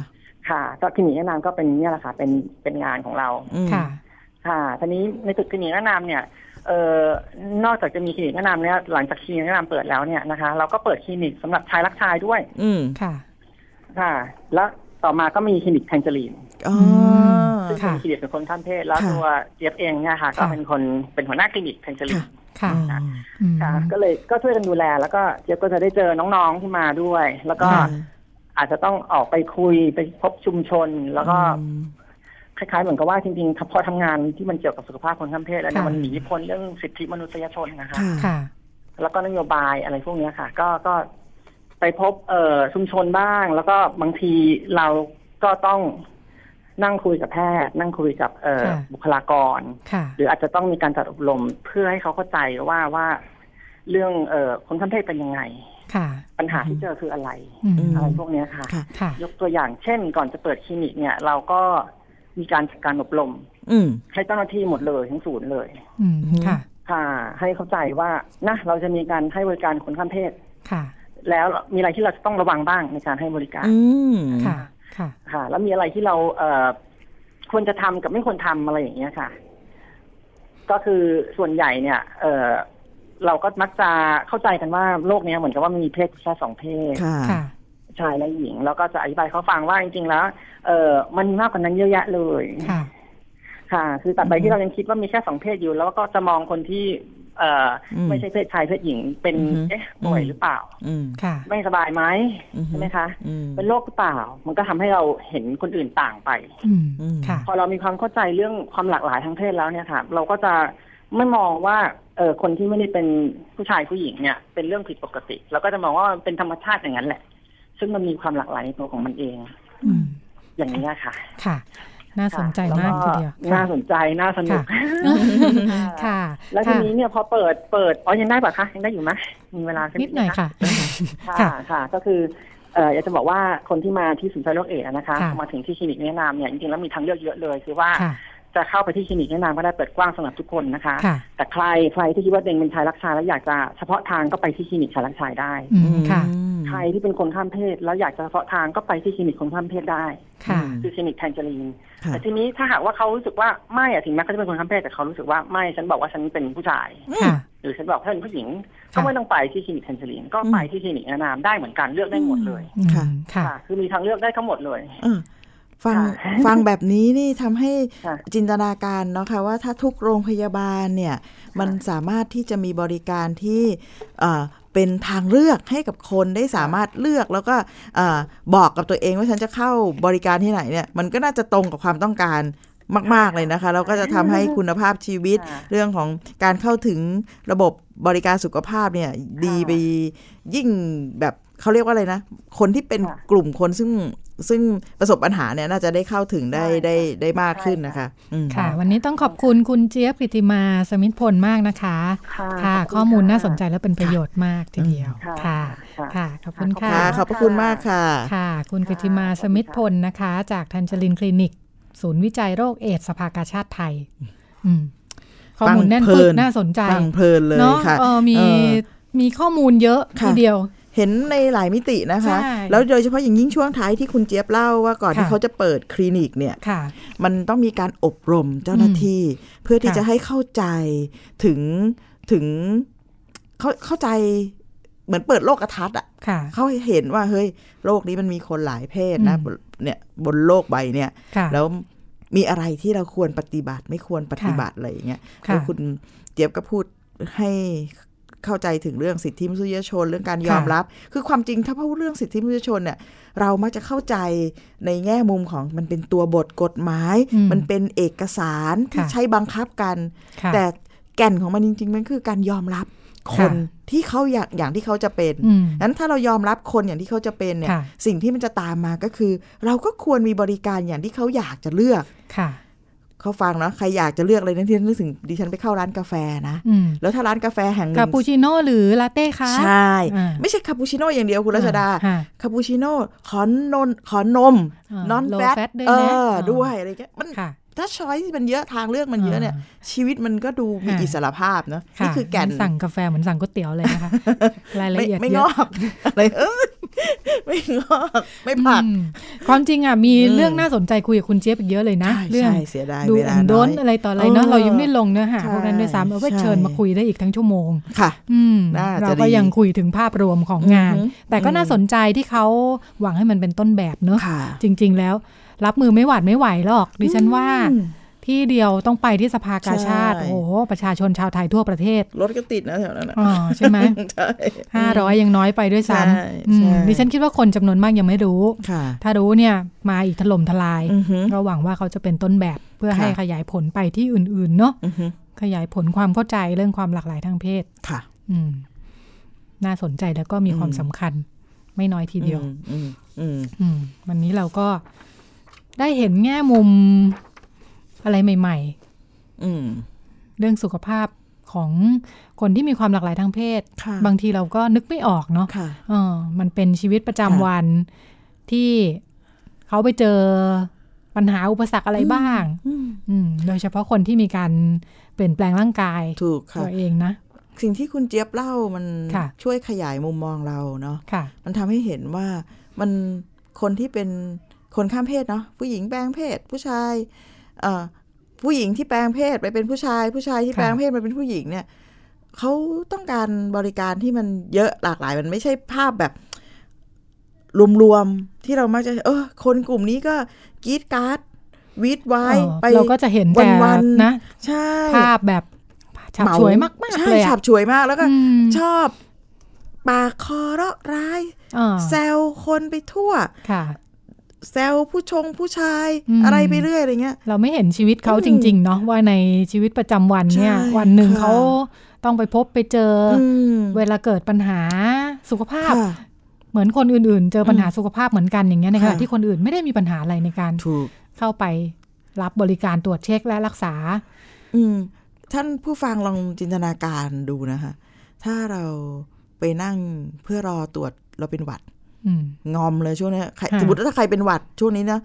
ค่ะ ก็คลินิกนิรนามก็เป็นเนี่ยแหละค่ะ เป็นเป็นงานของเราอืมค่ะ ค่ะทีนี้ในตึกคลินิกนิรนามเนี่ยเอ่อนอกจากจะมีคลินิกนิรนามเนี่ยหลังจากคลินิกนิรนามเปิดแล้วเนี่ยนะคะ เราก็เปิดคลินิกสำหรับชายรักชายด้วย อืมค่ะ ค่ะ และต่อมาก็มีคลินิก Tangerine อ๋อซึ่งค่ะเป็นคลินิกเป็นคนข้ามเพศ แล้วค่ะตัวเจี๊ยบเองเนี่ยค่ะ ก็ค่ะเป็นคนเป็นหัวหน้าคลินิก Tangerine ค่ะอืมอืมค่ะ ก็เลยก็ช่วยกันดูแล แล้วก็เจี๊ยบก็จะได้เจอน้องๆที่มาด้วย แล้วก็ค่ะ อาจจะต้องออกไปคุยไปพบชุมชน แล้วก็อืมคล้ายๆ เหมือนกับว่าจริงๆพอทำงานที่มันเกี่ยวกับสุขภาพคนข้ามเพศแล้วเนี่ยค่ะมันหนีพ้นเรื่องสิทธิมนุษยชนนะคะค่ะค่ะแล้วก็นโยบายอะไรพวกเนี้ยค่ะ ก็ก็ไปพบเอ่อชุมชนบ้าง แล้วก็บางทีเราก็ต้องนั่งคุยกับแพทย์ นั่งคุยกับเอ่อค่ะบุคลากรค่ะหรืออาจจะต้องมีการจัดอบรมเพื่อให้เขาเข้าใจว่าว่าเรื่องเอ่อคนข้ามเพศเป็นยังไงค่ะ ปัญหาที่เจอคืออะไรอืมอะไรพวกเนี้ยค่ะค่ะค่ะ ยกตัวอย่างเช่นก่อนจะเปิดคลินิกเนี่ย เราก็มีการจัดการอบรมอืมให้เจ้าหน้าที่หมดเลยทั้งศูนย์เลยอืมค่ะค่ะ ให้เข้าใจว่านะเราจะมีการให้บริการคนข้ามเพศค่ะ แล้วมีอะไรที่เราจะต้องระวังบ้างในการให้บริการอืมค่ะ ค่ะ ค่ะ แล้วมีอะไรที่เราเอ่อควรจะทำกับไม่ควรทำอะไรอย่างเงี้ยค่ะ ก็คือส่วนใหญ่เนี่ย เอ่อ เราก็มักจะเข้าใจกันว่าโลกเนี้ยเหมือนกับว่ามันมีเพศแค่สองเพศค่ะค่ะชายและหญิง แล้วก็จะอธิบายเขาฟังว่าจริงๆแล้ว เออมันมีมากกว่านั้นเยอะแยะเลยค่ะ ค่ะ คือตัดไปที่เรายังคิดว่ามีแค่สองเพศอยู่ แล้วก็จะมองคนที่ เอ่ออมไม่ใช่เพศชายเพศหญิง เป็นอือฮึเอ๊ะป่วยอืมหรือเปล่า อืมค่ะ ไม่สบายไหมอือฮึใช่ไหมคะอืมเป็นโรคหรือเปล่า มันก็ทำให้เราเห็นคนอื่นต่างไป อืมอืมค่ะ พอเรามีความเข้าใจเรื่องความหลากหลายทางเพศแล้วเนี่ยค่ะ เราก็จะ ไม่มองว่าเออคนที่ไม่ได้เป็นผู้ชายผู้หญิงเนี่ย เป็นเรื่องผิดปกติเราก็จะมองว่ามันเป็นธรรมชาติอย่างนั้นแหละ ซึ่งมันมีความหลากหลายในตัวของมันเองอืมอย่างนี้ค่ะ ค่ะ น่าสนใจมากทีเดียวน่าสนใจน่าสนุกค่ะ แล้วทีนี้เนี่ยพอเปิดเปิดอ๋อยังได้ปะคะยังได้อยู่ไหมมีเวลาสักนิดหน่อยค่ะค่ะค่ะค่ะก็คือเอ่ออยากจะบอกว่าคนที่มาที่ศูนย์ไซโรคเอดส์นะคะค่ะมาถึงที่คลินิกแนะนำเนี่ยจริงๆแล้วมีทางเลือกเยอะเลยคือว่าค่ะ จะเข้าไปที่คลินิกแนะนำก็ได้เปิดกว้างสำหรับทุกคนนะคะค่ะแต่ใครใครที่คิดว่าตัวเองเป็นชายรักชายแล้วอยากจะเฉพาะทางก็ไปที่คลินิกชายรักชายได้อืมค่ะ ใครที่เป็นคนข้ามเพศ แล้วอยากจะเฉพาะทางก็ไปที่คลินิกคนข้ามเพศได้ค่ะคือคลินิกแทนเจลีนค่ะแต่ทีนี้ถ้าหากว่าเขารู้สึกว่าไม่อะถึงแม้เขาจะเป็นคนข้ามเพศแต่เขารู้สึกว่าไม่ฉันบอกว่าฉันเป็นผู้ชายค่ะหรือฉันบอกว่าฉันเป็นผู้หญิงค่ะก็ไม่ต้องไปที่คลินิกแทนเจลีนก็ไปที่คลินิกแนะนำได้เหมือนกันเลือกได้หมดเลยอืมค่ะค่ะค่ะ คือมีทางเลือกได้ทั้งหมดเลยเออ ฟังค่ะฟังแบบนี้นี่ทำให้ค่ะจินตนาการเนาะค่ะว่าถ้าทุกโรงพยาบาลเนี่ย มันสามารถที่จะมีบริการที่เอ่อเป็นทางเลือกให้กับคนได้สามารถเลือกแล้วก็เอ่อบอกกับตัวเองว่าฉันจะเข้าบริการที่ไหนเนี่ย มันก็น่าจะตรงกับความต้องการมาก ๆ เลยนะคะ แล้วก็จะทำให้คุณภาพชีวิตค่ะเรื่องของการเข้าถึงระบบบริการสุขภาพเนี่ย ดีไปยิ่งแบบเขาเรียกว่าอะไรนะ คนที่เป็นค่ะกลุ่มคนซึ่ง ซึ่งประสบปัญหาเนี่ยน่าจะได้เข้าถึงได้ใช่ค่ะได้ได้มากใช่ขึ้นค่ะนะคะอืมค่ะ วันนี้ต้องขอบคุณคุณเจี๊ยบกฤติมาสมิทธพลมากนะคะค่ะค่ะขอบคุณข้อมูลค่ะน่าสนใจและเป็นประโยชน์มากทีเดียวค่ะค่ะค่ะค่ะขอบคุณค่ะค่ะขอบพระคุณมากค่ะค่ะ คุณกฤติมาสมิทธพลนะคะ จากทันจลินคลินิก ศูนย์วิจัยโรคเอดส์สภากาชาติไทยอืมข้อมูลแน่นฟังเพลิปึกนน่าสนใจฟังเพลินเลยเนาะค่ะเออมีเออมีข้อมูลเยอะค่ะทีเดียว เห็นในหลายมิตินะคะใช่แล้วโดยเฉพาะอย่างยิ่งช่วงท้ายที่คุณเจี๊ยบเล่าว่าก่อนค่ะที่เขาจะเปิดคลินิกเนี่ยค่ะมันต้องมีการอบรมเจ้าหน้าที่ เพื่อที่ค่ะจะให้เข้าใจถึงถึงเขาเข้าใจเหมือนเปิดโลกทัศน์อะค่ะเขาเห็นว่าเฮ้ยโลกนี้มันมีคนหลายเพศนะอืมบนเนี่ยบนโลกใบเนี่ยค่ะแล้วมีอะไรที่เราควรปฏิบัติไม่ควรปฏิบัติอะไรอย่างเงี้ยค่ะแล้วคุณเจี๊ยบก็พูดให้ เข้าใจถึงเรื่องสิทธิมนุษยชนเรื่องการยอมค่ะรับ คือความจริงถ้าพูดเรื่องสิทธิมนุษยชนเนี่ยเรามักจะเข้าใจในแง่มุมของมันเป็นตัวบทกฎหมายอืมมันเป็นเอกสารที่ค่ะใช้บังคับกันค่ะแต่แก่นของมันจริง ๆ มันคือการยอมรับคนค่ะที่เขาอยากอย่างที่เขาจะเป็นอืมนั้นถ้าเรายอมรับคนอย่างที่เขาจะเป็นเนี่ยค่ะสิ่งที่มันจะตามมาก็คือ เราก็ควรมีบริการอย่างที่เขาอยากจะเลือกค่ะ เขาฟังเนาะใครอยากจะเลือกอะไรนั่นที่นึกถึงดิฉันไปเข้าร้านกาแฟนะอืมแล้วถ้าร้านกาแฟแห่งหนึ่คางปูชิโน่หรือลาเต้คะใช่อ่าไม่ใช่คาปูชิโน่อย่างเดียวคุณรัชดาค่ะคาปูชิโน่ขอนนขอนมอ่านอน low แฟต fat ด้วยเอนะออ่าด้วยอะไรเงี้ยมันค่ะ ถ้าช้อยที่มันเยอะทางเลือกมันเยอะเนี่ยอ่าชีวิตมันก็ดูมีค่ะอิสระภาพเนาะค่ะนี่คือแก่นสั่งกาแฟเหมือนสั่งก๋วยเตี๋ยวเลยนะคะรายละไม่เอียดไม่เยงอะอกอะไรเออไม่งอกไม่ผักอืมความจริงอะมีอืมเรื่องน่าสนใจคุยกับคุณเจี๊ยบอีกเยอะเลยนะใช่เรื่ใช่เสียดายดูเวลาอันโดนน้อยอะไรต่ออะไรเนาะเออเรายังไม่ได้ลงเนื้อหาใช่พวกนั้นด้วยซ้ำเอาไว้ใช่เชิญมาคุยได้อีกทั้งชั่วโมงค่ะ อืมน่าจะเราก็ดียังคุยถึงภาพรวมของงานอือหือแต่ก็อืมน่าสนใจที่เขาหวังให้มันเป็นต้นแบบเนอะค่ะจริง ๆ แล้ว รับมือไม่หวาดไม่ไหวหรอก ดิฉันว่าอืมที่เดียวต้องไปที่สภากาชาติใช่โอ้โห ประชาชนชาวไทยทั่วประเทศ รถก็ติดนะแถวนั้นน่ะอ๋อใช่ไหมใช่ห้าร้อยยังน้อยไปด้วยซ้ใช่ำอืมใช่ดิฉันคิดว่าคนจำนวนมากยังไม่รู้ค่ะถ้ารู้เนี่ยมาอีกถล่มทลายอือหือก็หวังว่าเขาจะเป็นต้นแบบเพื่อค่ะให้ขยายผลไปที่อื่น ๆ เนาะอือหือขยายผลความเข้าใจเรื่องความหลากหลายทางเพศค่ะ อืม น่าสนใจแล้วก็มีความอืมสำคัญ ไม่น้อยทีเดียว อืมอืมอืมวันนี้เราก็ ได้เห็นแง่มุมอะไรใหม่อืมๆเรื่องสุขภาพของคนที่มีความหลากหลายทางเพศค่ะบางทีเราก็นึกไม่ออกเนาะค่ะเออมันเป็นชีวิตประจำวันที่เขาไปเจอปัญหาอุปสรรคอะไรบ้างอืมอืมโดยเฉพาะคนที่มีการเปลี่ยนแปลงร่างกายถูกค่ะตัวเองนะ สิ่งที่คุณเจี๊ยบเล่ามันค่ะช่วยขยายมุมมองเราเนาะค่ะมันทำให้เห็นว่ามันคนที่เป็น คนข้ามเพศเนาะผู้หญิงแปลงเพศ ผู้ชายเอ่อผู้หญิงที่แปลงเพศไปเป็นผู้ชาย ผู้ชายที่ค่ะแปลงเพศมาเป็นผู้หญิงเนี่ยเขาต้องการบริการที่มันเยอะหลากหลาย มันไม่ใช่ภาพแบบรวมๆที่เรามักจะเออคนกลุ่มนี้ก็กรีดการ์ดวีดไว้เออไปเราก็จะเห็นแต่วันๆนะใช่ภาพแบบฉาบเหฉวยมากใช่ๆเลยฉาอะบฉวยมากแล้วก็อืมชอบปากคอเราะร้ายอ่าแซวคนไปทั่วค่ะ แซวผู้ชงผู้ชายอืมอะไรไปเรื่อยอะไรเงี้ย เราไม่เห็นชีวิตเขาอืมจริง ๆ เนาะว่าในชีวิตประจำวันเนี่ยใช่วันหนึ่งค่ะเขาต้องไปพบไปเจออมเวลาเกิดปัญหาสุขภาพค่ะเหมือนคนอื่นๆ เจอปัญหาสุขภาพเหมือนกันอย่างเงี้ยในขณะค่ะที่คนอื่นไม่ได้มีปัญหาอะไรในการถูกเข้าไปรับบริการตรวจเช็คและรักษา อืมท่านผู้ฟังลองจินตนาการดูนะคะ ถ้าเราไปนั่งเพื่อรอตรวจเราเป็นหวัดอืม งอมเลยช่วงเนี้ยใครค่ะสมมติถ้าใครเป็นหวัดช่วงนี้นะ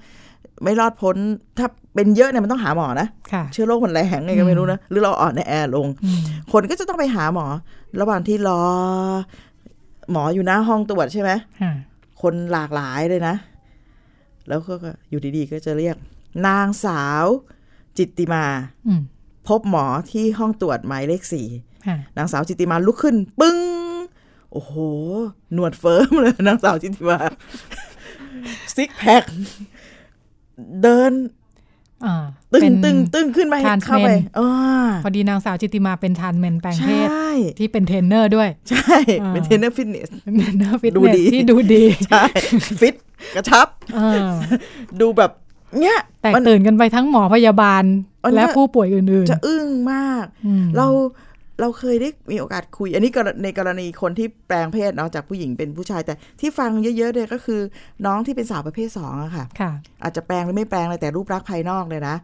ไม่รอดพ้นถ้าเป็นเยอะเนี่ยมันต้องหาหมอนะค่ะเชื้อโรคมันแรงไงก็ไม่รู้นะหรือเราอ่อนในแอลงอืมคนก็จะต้องไปหาหมอ ระหว่างที่รอ หมออยู่หน้าห้องตรวจใช่ไหมค่ะคนหลากหลายเลยนะ แล้วก็ก็อยู่ดีๆก็จะเรียก นางสาวจิตติมาอืมพบหมอที่ห้องตรวจหมายเลขสี่ค่ะนางสาวจิตติมาลุกขึ้น ปึ้ง โอ้โห หนวดเฟิ้มเลยนางสาวจิตติมา six packเดินอ่าตึงเป็นตึงตึงขึ้นไป trans เข้าไป man อ่าพอดีนางสาวจิตติมาเป็น transman แปลงเพศใช่ที่เป็นเทรนเนอร์ด้วย ใช่อ่าเป็น trainer fitness เป็น trainer fitness ดูดีที่ดูดีใช่ฟิตกระชับเออดูแบบเนี้ยแตกมันตื่นกันไปทั้งหมอพยาบาลอันเนี้และยผู้ป่วยอื่นจะอึ้งมากอืมเรา เราเคยได้มีโอกาสคุย อันนี้กรในกรณีคนที่แปลงเพศเนาะจากผู้หญิงเป็นผู้ชาย แต่ที่ฟังเยอะๆเนี่ยก็คือ น้องที่เป็นสาวประเภทสองอะค่ะๆค่ะอาจจะแปลงหรือไม่แปลงอะไรแต่รูปลักษณ์ภายนอกเลยนะ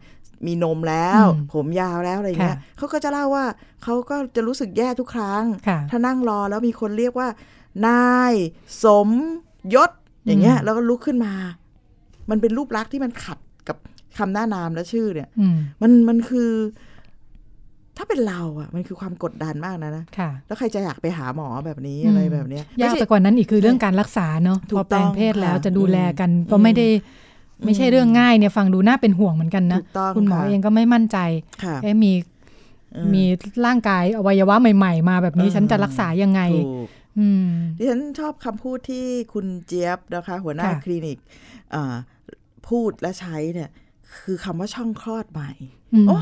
มีนมแล้วอืมผมยาวแล้วอะไรเงี้ยค่ะเขาก็จะเล่าว่าเขาก็จะรู้สึกแย่ทุกครั้งค่ะถ้านั่งรอแล้วมีคนเรียกว่า นาย สมยศ อย่างเงี้ยอืมแล้วก็ลุกขึ้นมา มันเป็นรูปลักษณ์ที่มันขัดกับคำหน้านามและชื่อเนี่ยอืมมันมันคือ ถ้าเป็นเราอะมันคือความกดดันมากนะนะค่ะแล้วใครจะอยากไปหาหมอแบบนี้อืมอะไรแบบเนี้ยยากไม่ไปใช่กว่านั้นอีกคือเรื่องการรักษาเนาะถูพกอแปลงเพศแล้วต้องค่ะจะดูแลกันอืมก็ไม่ได้ไม่ใช่เรื่องง่ายเนี่ยฟังดูน่าเป็นห่วงเหมือนกันนะถูกต้องคุณหมอค่ะเองก็ไม่มั่นใจค่ะเอ๊ะมีเออมีร่างกายอวัยวะใหม่ ๆ มาแบบนี้เออฉันจะรักษายังไงถูกอืมดิฉันชอบคำพูดที่คุณเจี๊ยบนะคะ หัวหน้าค่ะคลินิกอ่าพูดและใช้เนี่ย คือคำว่าช่องคลอดใหม่อืมโอ้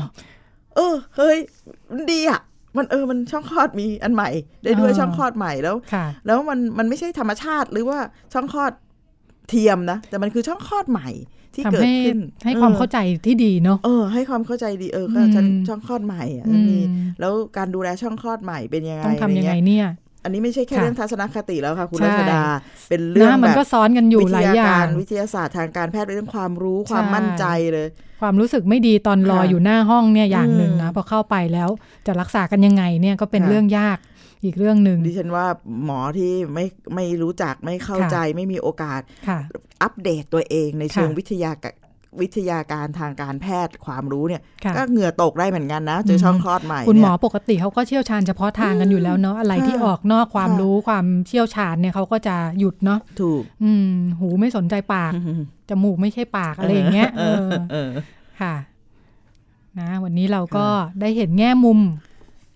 เออเฮ้ยมันดีอะมันเออมันช่องคลอดมีอันใหม่ ได้ด้วยอ่าช่องคลอดใหม่แล้วค่ะแล้วมันมันไม่ใช่ธรรมชาติหรือว่าช่องคลอดเทียมนะ แต่มันคือช่องคลอดใหม่ที่ทำเกิดให้ขึ้น ให้ความออเข้าใจที่ดีเนาะเออ ให้ความเข้าใจดีเออก็อืมฉันช่องคลอดใหม่อะฉันมีอืมแล้วการดูแลช่องคลอดใหม่เป็นยังไงต้องทำยังไงอะรเเนี่ย อันนี้ไม่ใช่แค่ค่ะเรื่องทัศนคติแล้วค่ะ คุณใช่รัชดา เป็นเรื่องนะมันแบบก็ซ้อนกันอยู่วิหทลายยาอย่าการงวิทยาศาสตร์ทางการแพทย์เป็นเรื่องความรู้ความใช่มั่นใจเลย ความรู้สึกไม่ดีตอนรอค่ะอยู่หน้าห้องเนี่ยอย่างหนึ่งนะอืมพอเข้าไปแล้วจะรักษากันยังไงเนี่ยก็เป็นค่ะเรื่องยากอีกเรื่องหนึ่งดิฉันว่าหมอที่ไม่ไม่รู้จักไม่เข้าค่ะใจไม่มีโอกาสค่ะอัปเดตตัวเองในเชิงค่ะวิทยา วิทยาการทางการแพทย์ความรู้เนี่ยค่ะก็เหงื่อตกได้เหมือนกันนะ เจอช่องคลอดใหม่ คุณหมอเนี่ยปกติเขาก็เชี่ยวชาญเฉพาะทางกันอยู่แล้วเนาะอะไรที่ค่ะออกนอกความค่ะรู้ความเชี่ยวชาญเนี่ยเขาก็จะหยุดเนาะถูก อืม หูไม่สนใจปากจมูกไม่ใช่ปากอะไรอย่างเงี้ยเออเออค่ะ นะ วันนี้เราก็ได้เห็นแง่มุม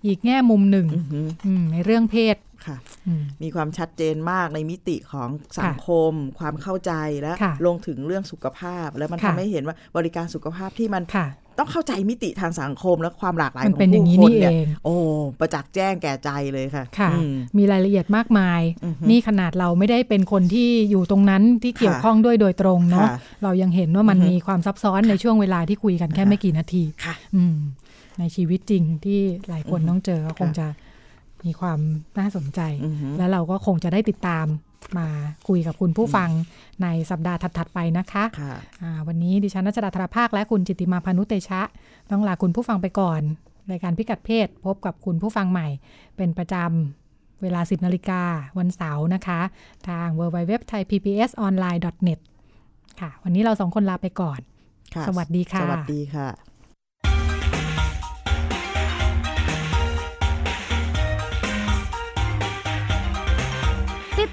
อีกแง่มุมหนึ่งอือหืออืมในเรื่องเพศ ค่ะอืมมีความชัดเจนมากในมิติของสังคม ความเข้าใจและค่ะลงถึงเรื่องสุขภาพ แล้วมันค่ะทำให้เห็นว่าบริการสุขภาพที่มันค่ะต้องเข้าใจมิติทางสังคมและความหลากหลายมันของเป็นอย่างนี้ผู้คนนี่เนี่ยเองโอ้ประจักษ์แจ้งแก่ใจเลยค่ะค่ะอืมมีรายละเอียดมากมายอือฮึนี่ขนาดเราไม่ได้เป็นคนที่อยู่ตรงนั้นที่เกี่ยวค่ะข้องด้วยโดยตรงเนาะค่ะเรายังเห็นว่ามันอือฮึมีความซับซ้อนในช่วงเวลาที่คุยกันแค่ค่ะไม่กี่นาทีค่ะอืมในชีวิตจริงที่หลายคนอือฮึต้องเจอก็คงค่ะจะ มีความน่าสนใจอือฮึแล้วเราก็คงจะได้ติดตามมาคุยกับคุณผู้ฟังในสัปดาห์ถัด ๆ ไปนะคะค่ะอ่าวันนี้ดิฉันนัชดาธราภาคและคุณจิตติมาพานุเตชะ ต้องลาคุณผู้ฟังไปก่อน รายการพิกัดเพศพบกับคุณผู้ฟังใหม่ เป็นประจำเวลา 10นาฬิกาวันเสาร์นะคะ ทาง w w w t h a i p b s o n l i n e n e t ค่ะ วันนี้เราสองคนลาไปก่อนค่ะสวัสดีค่ะ สวัสดีค่ะ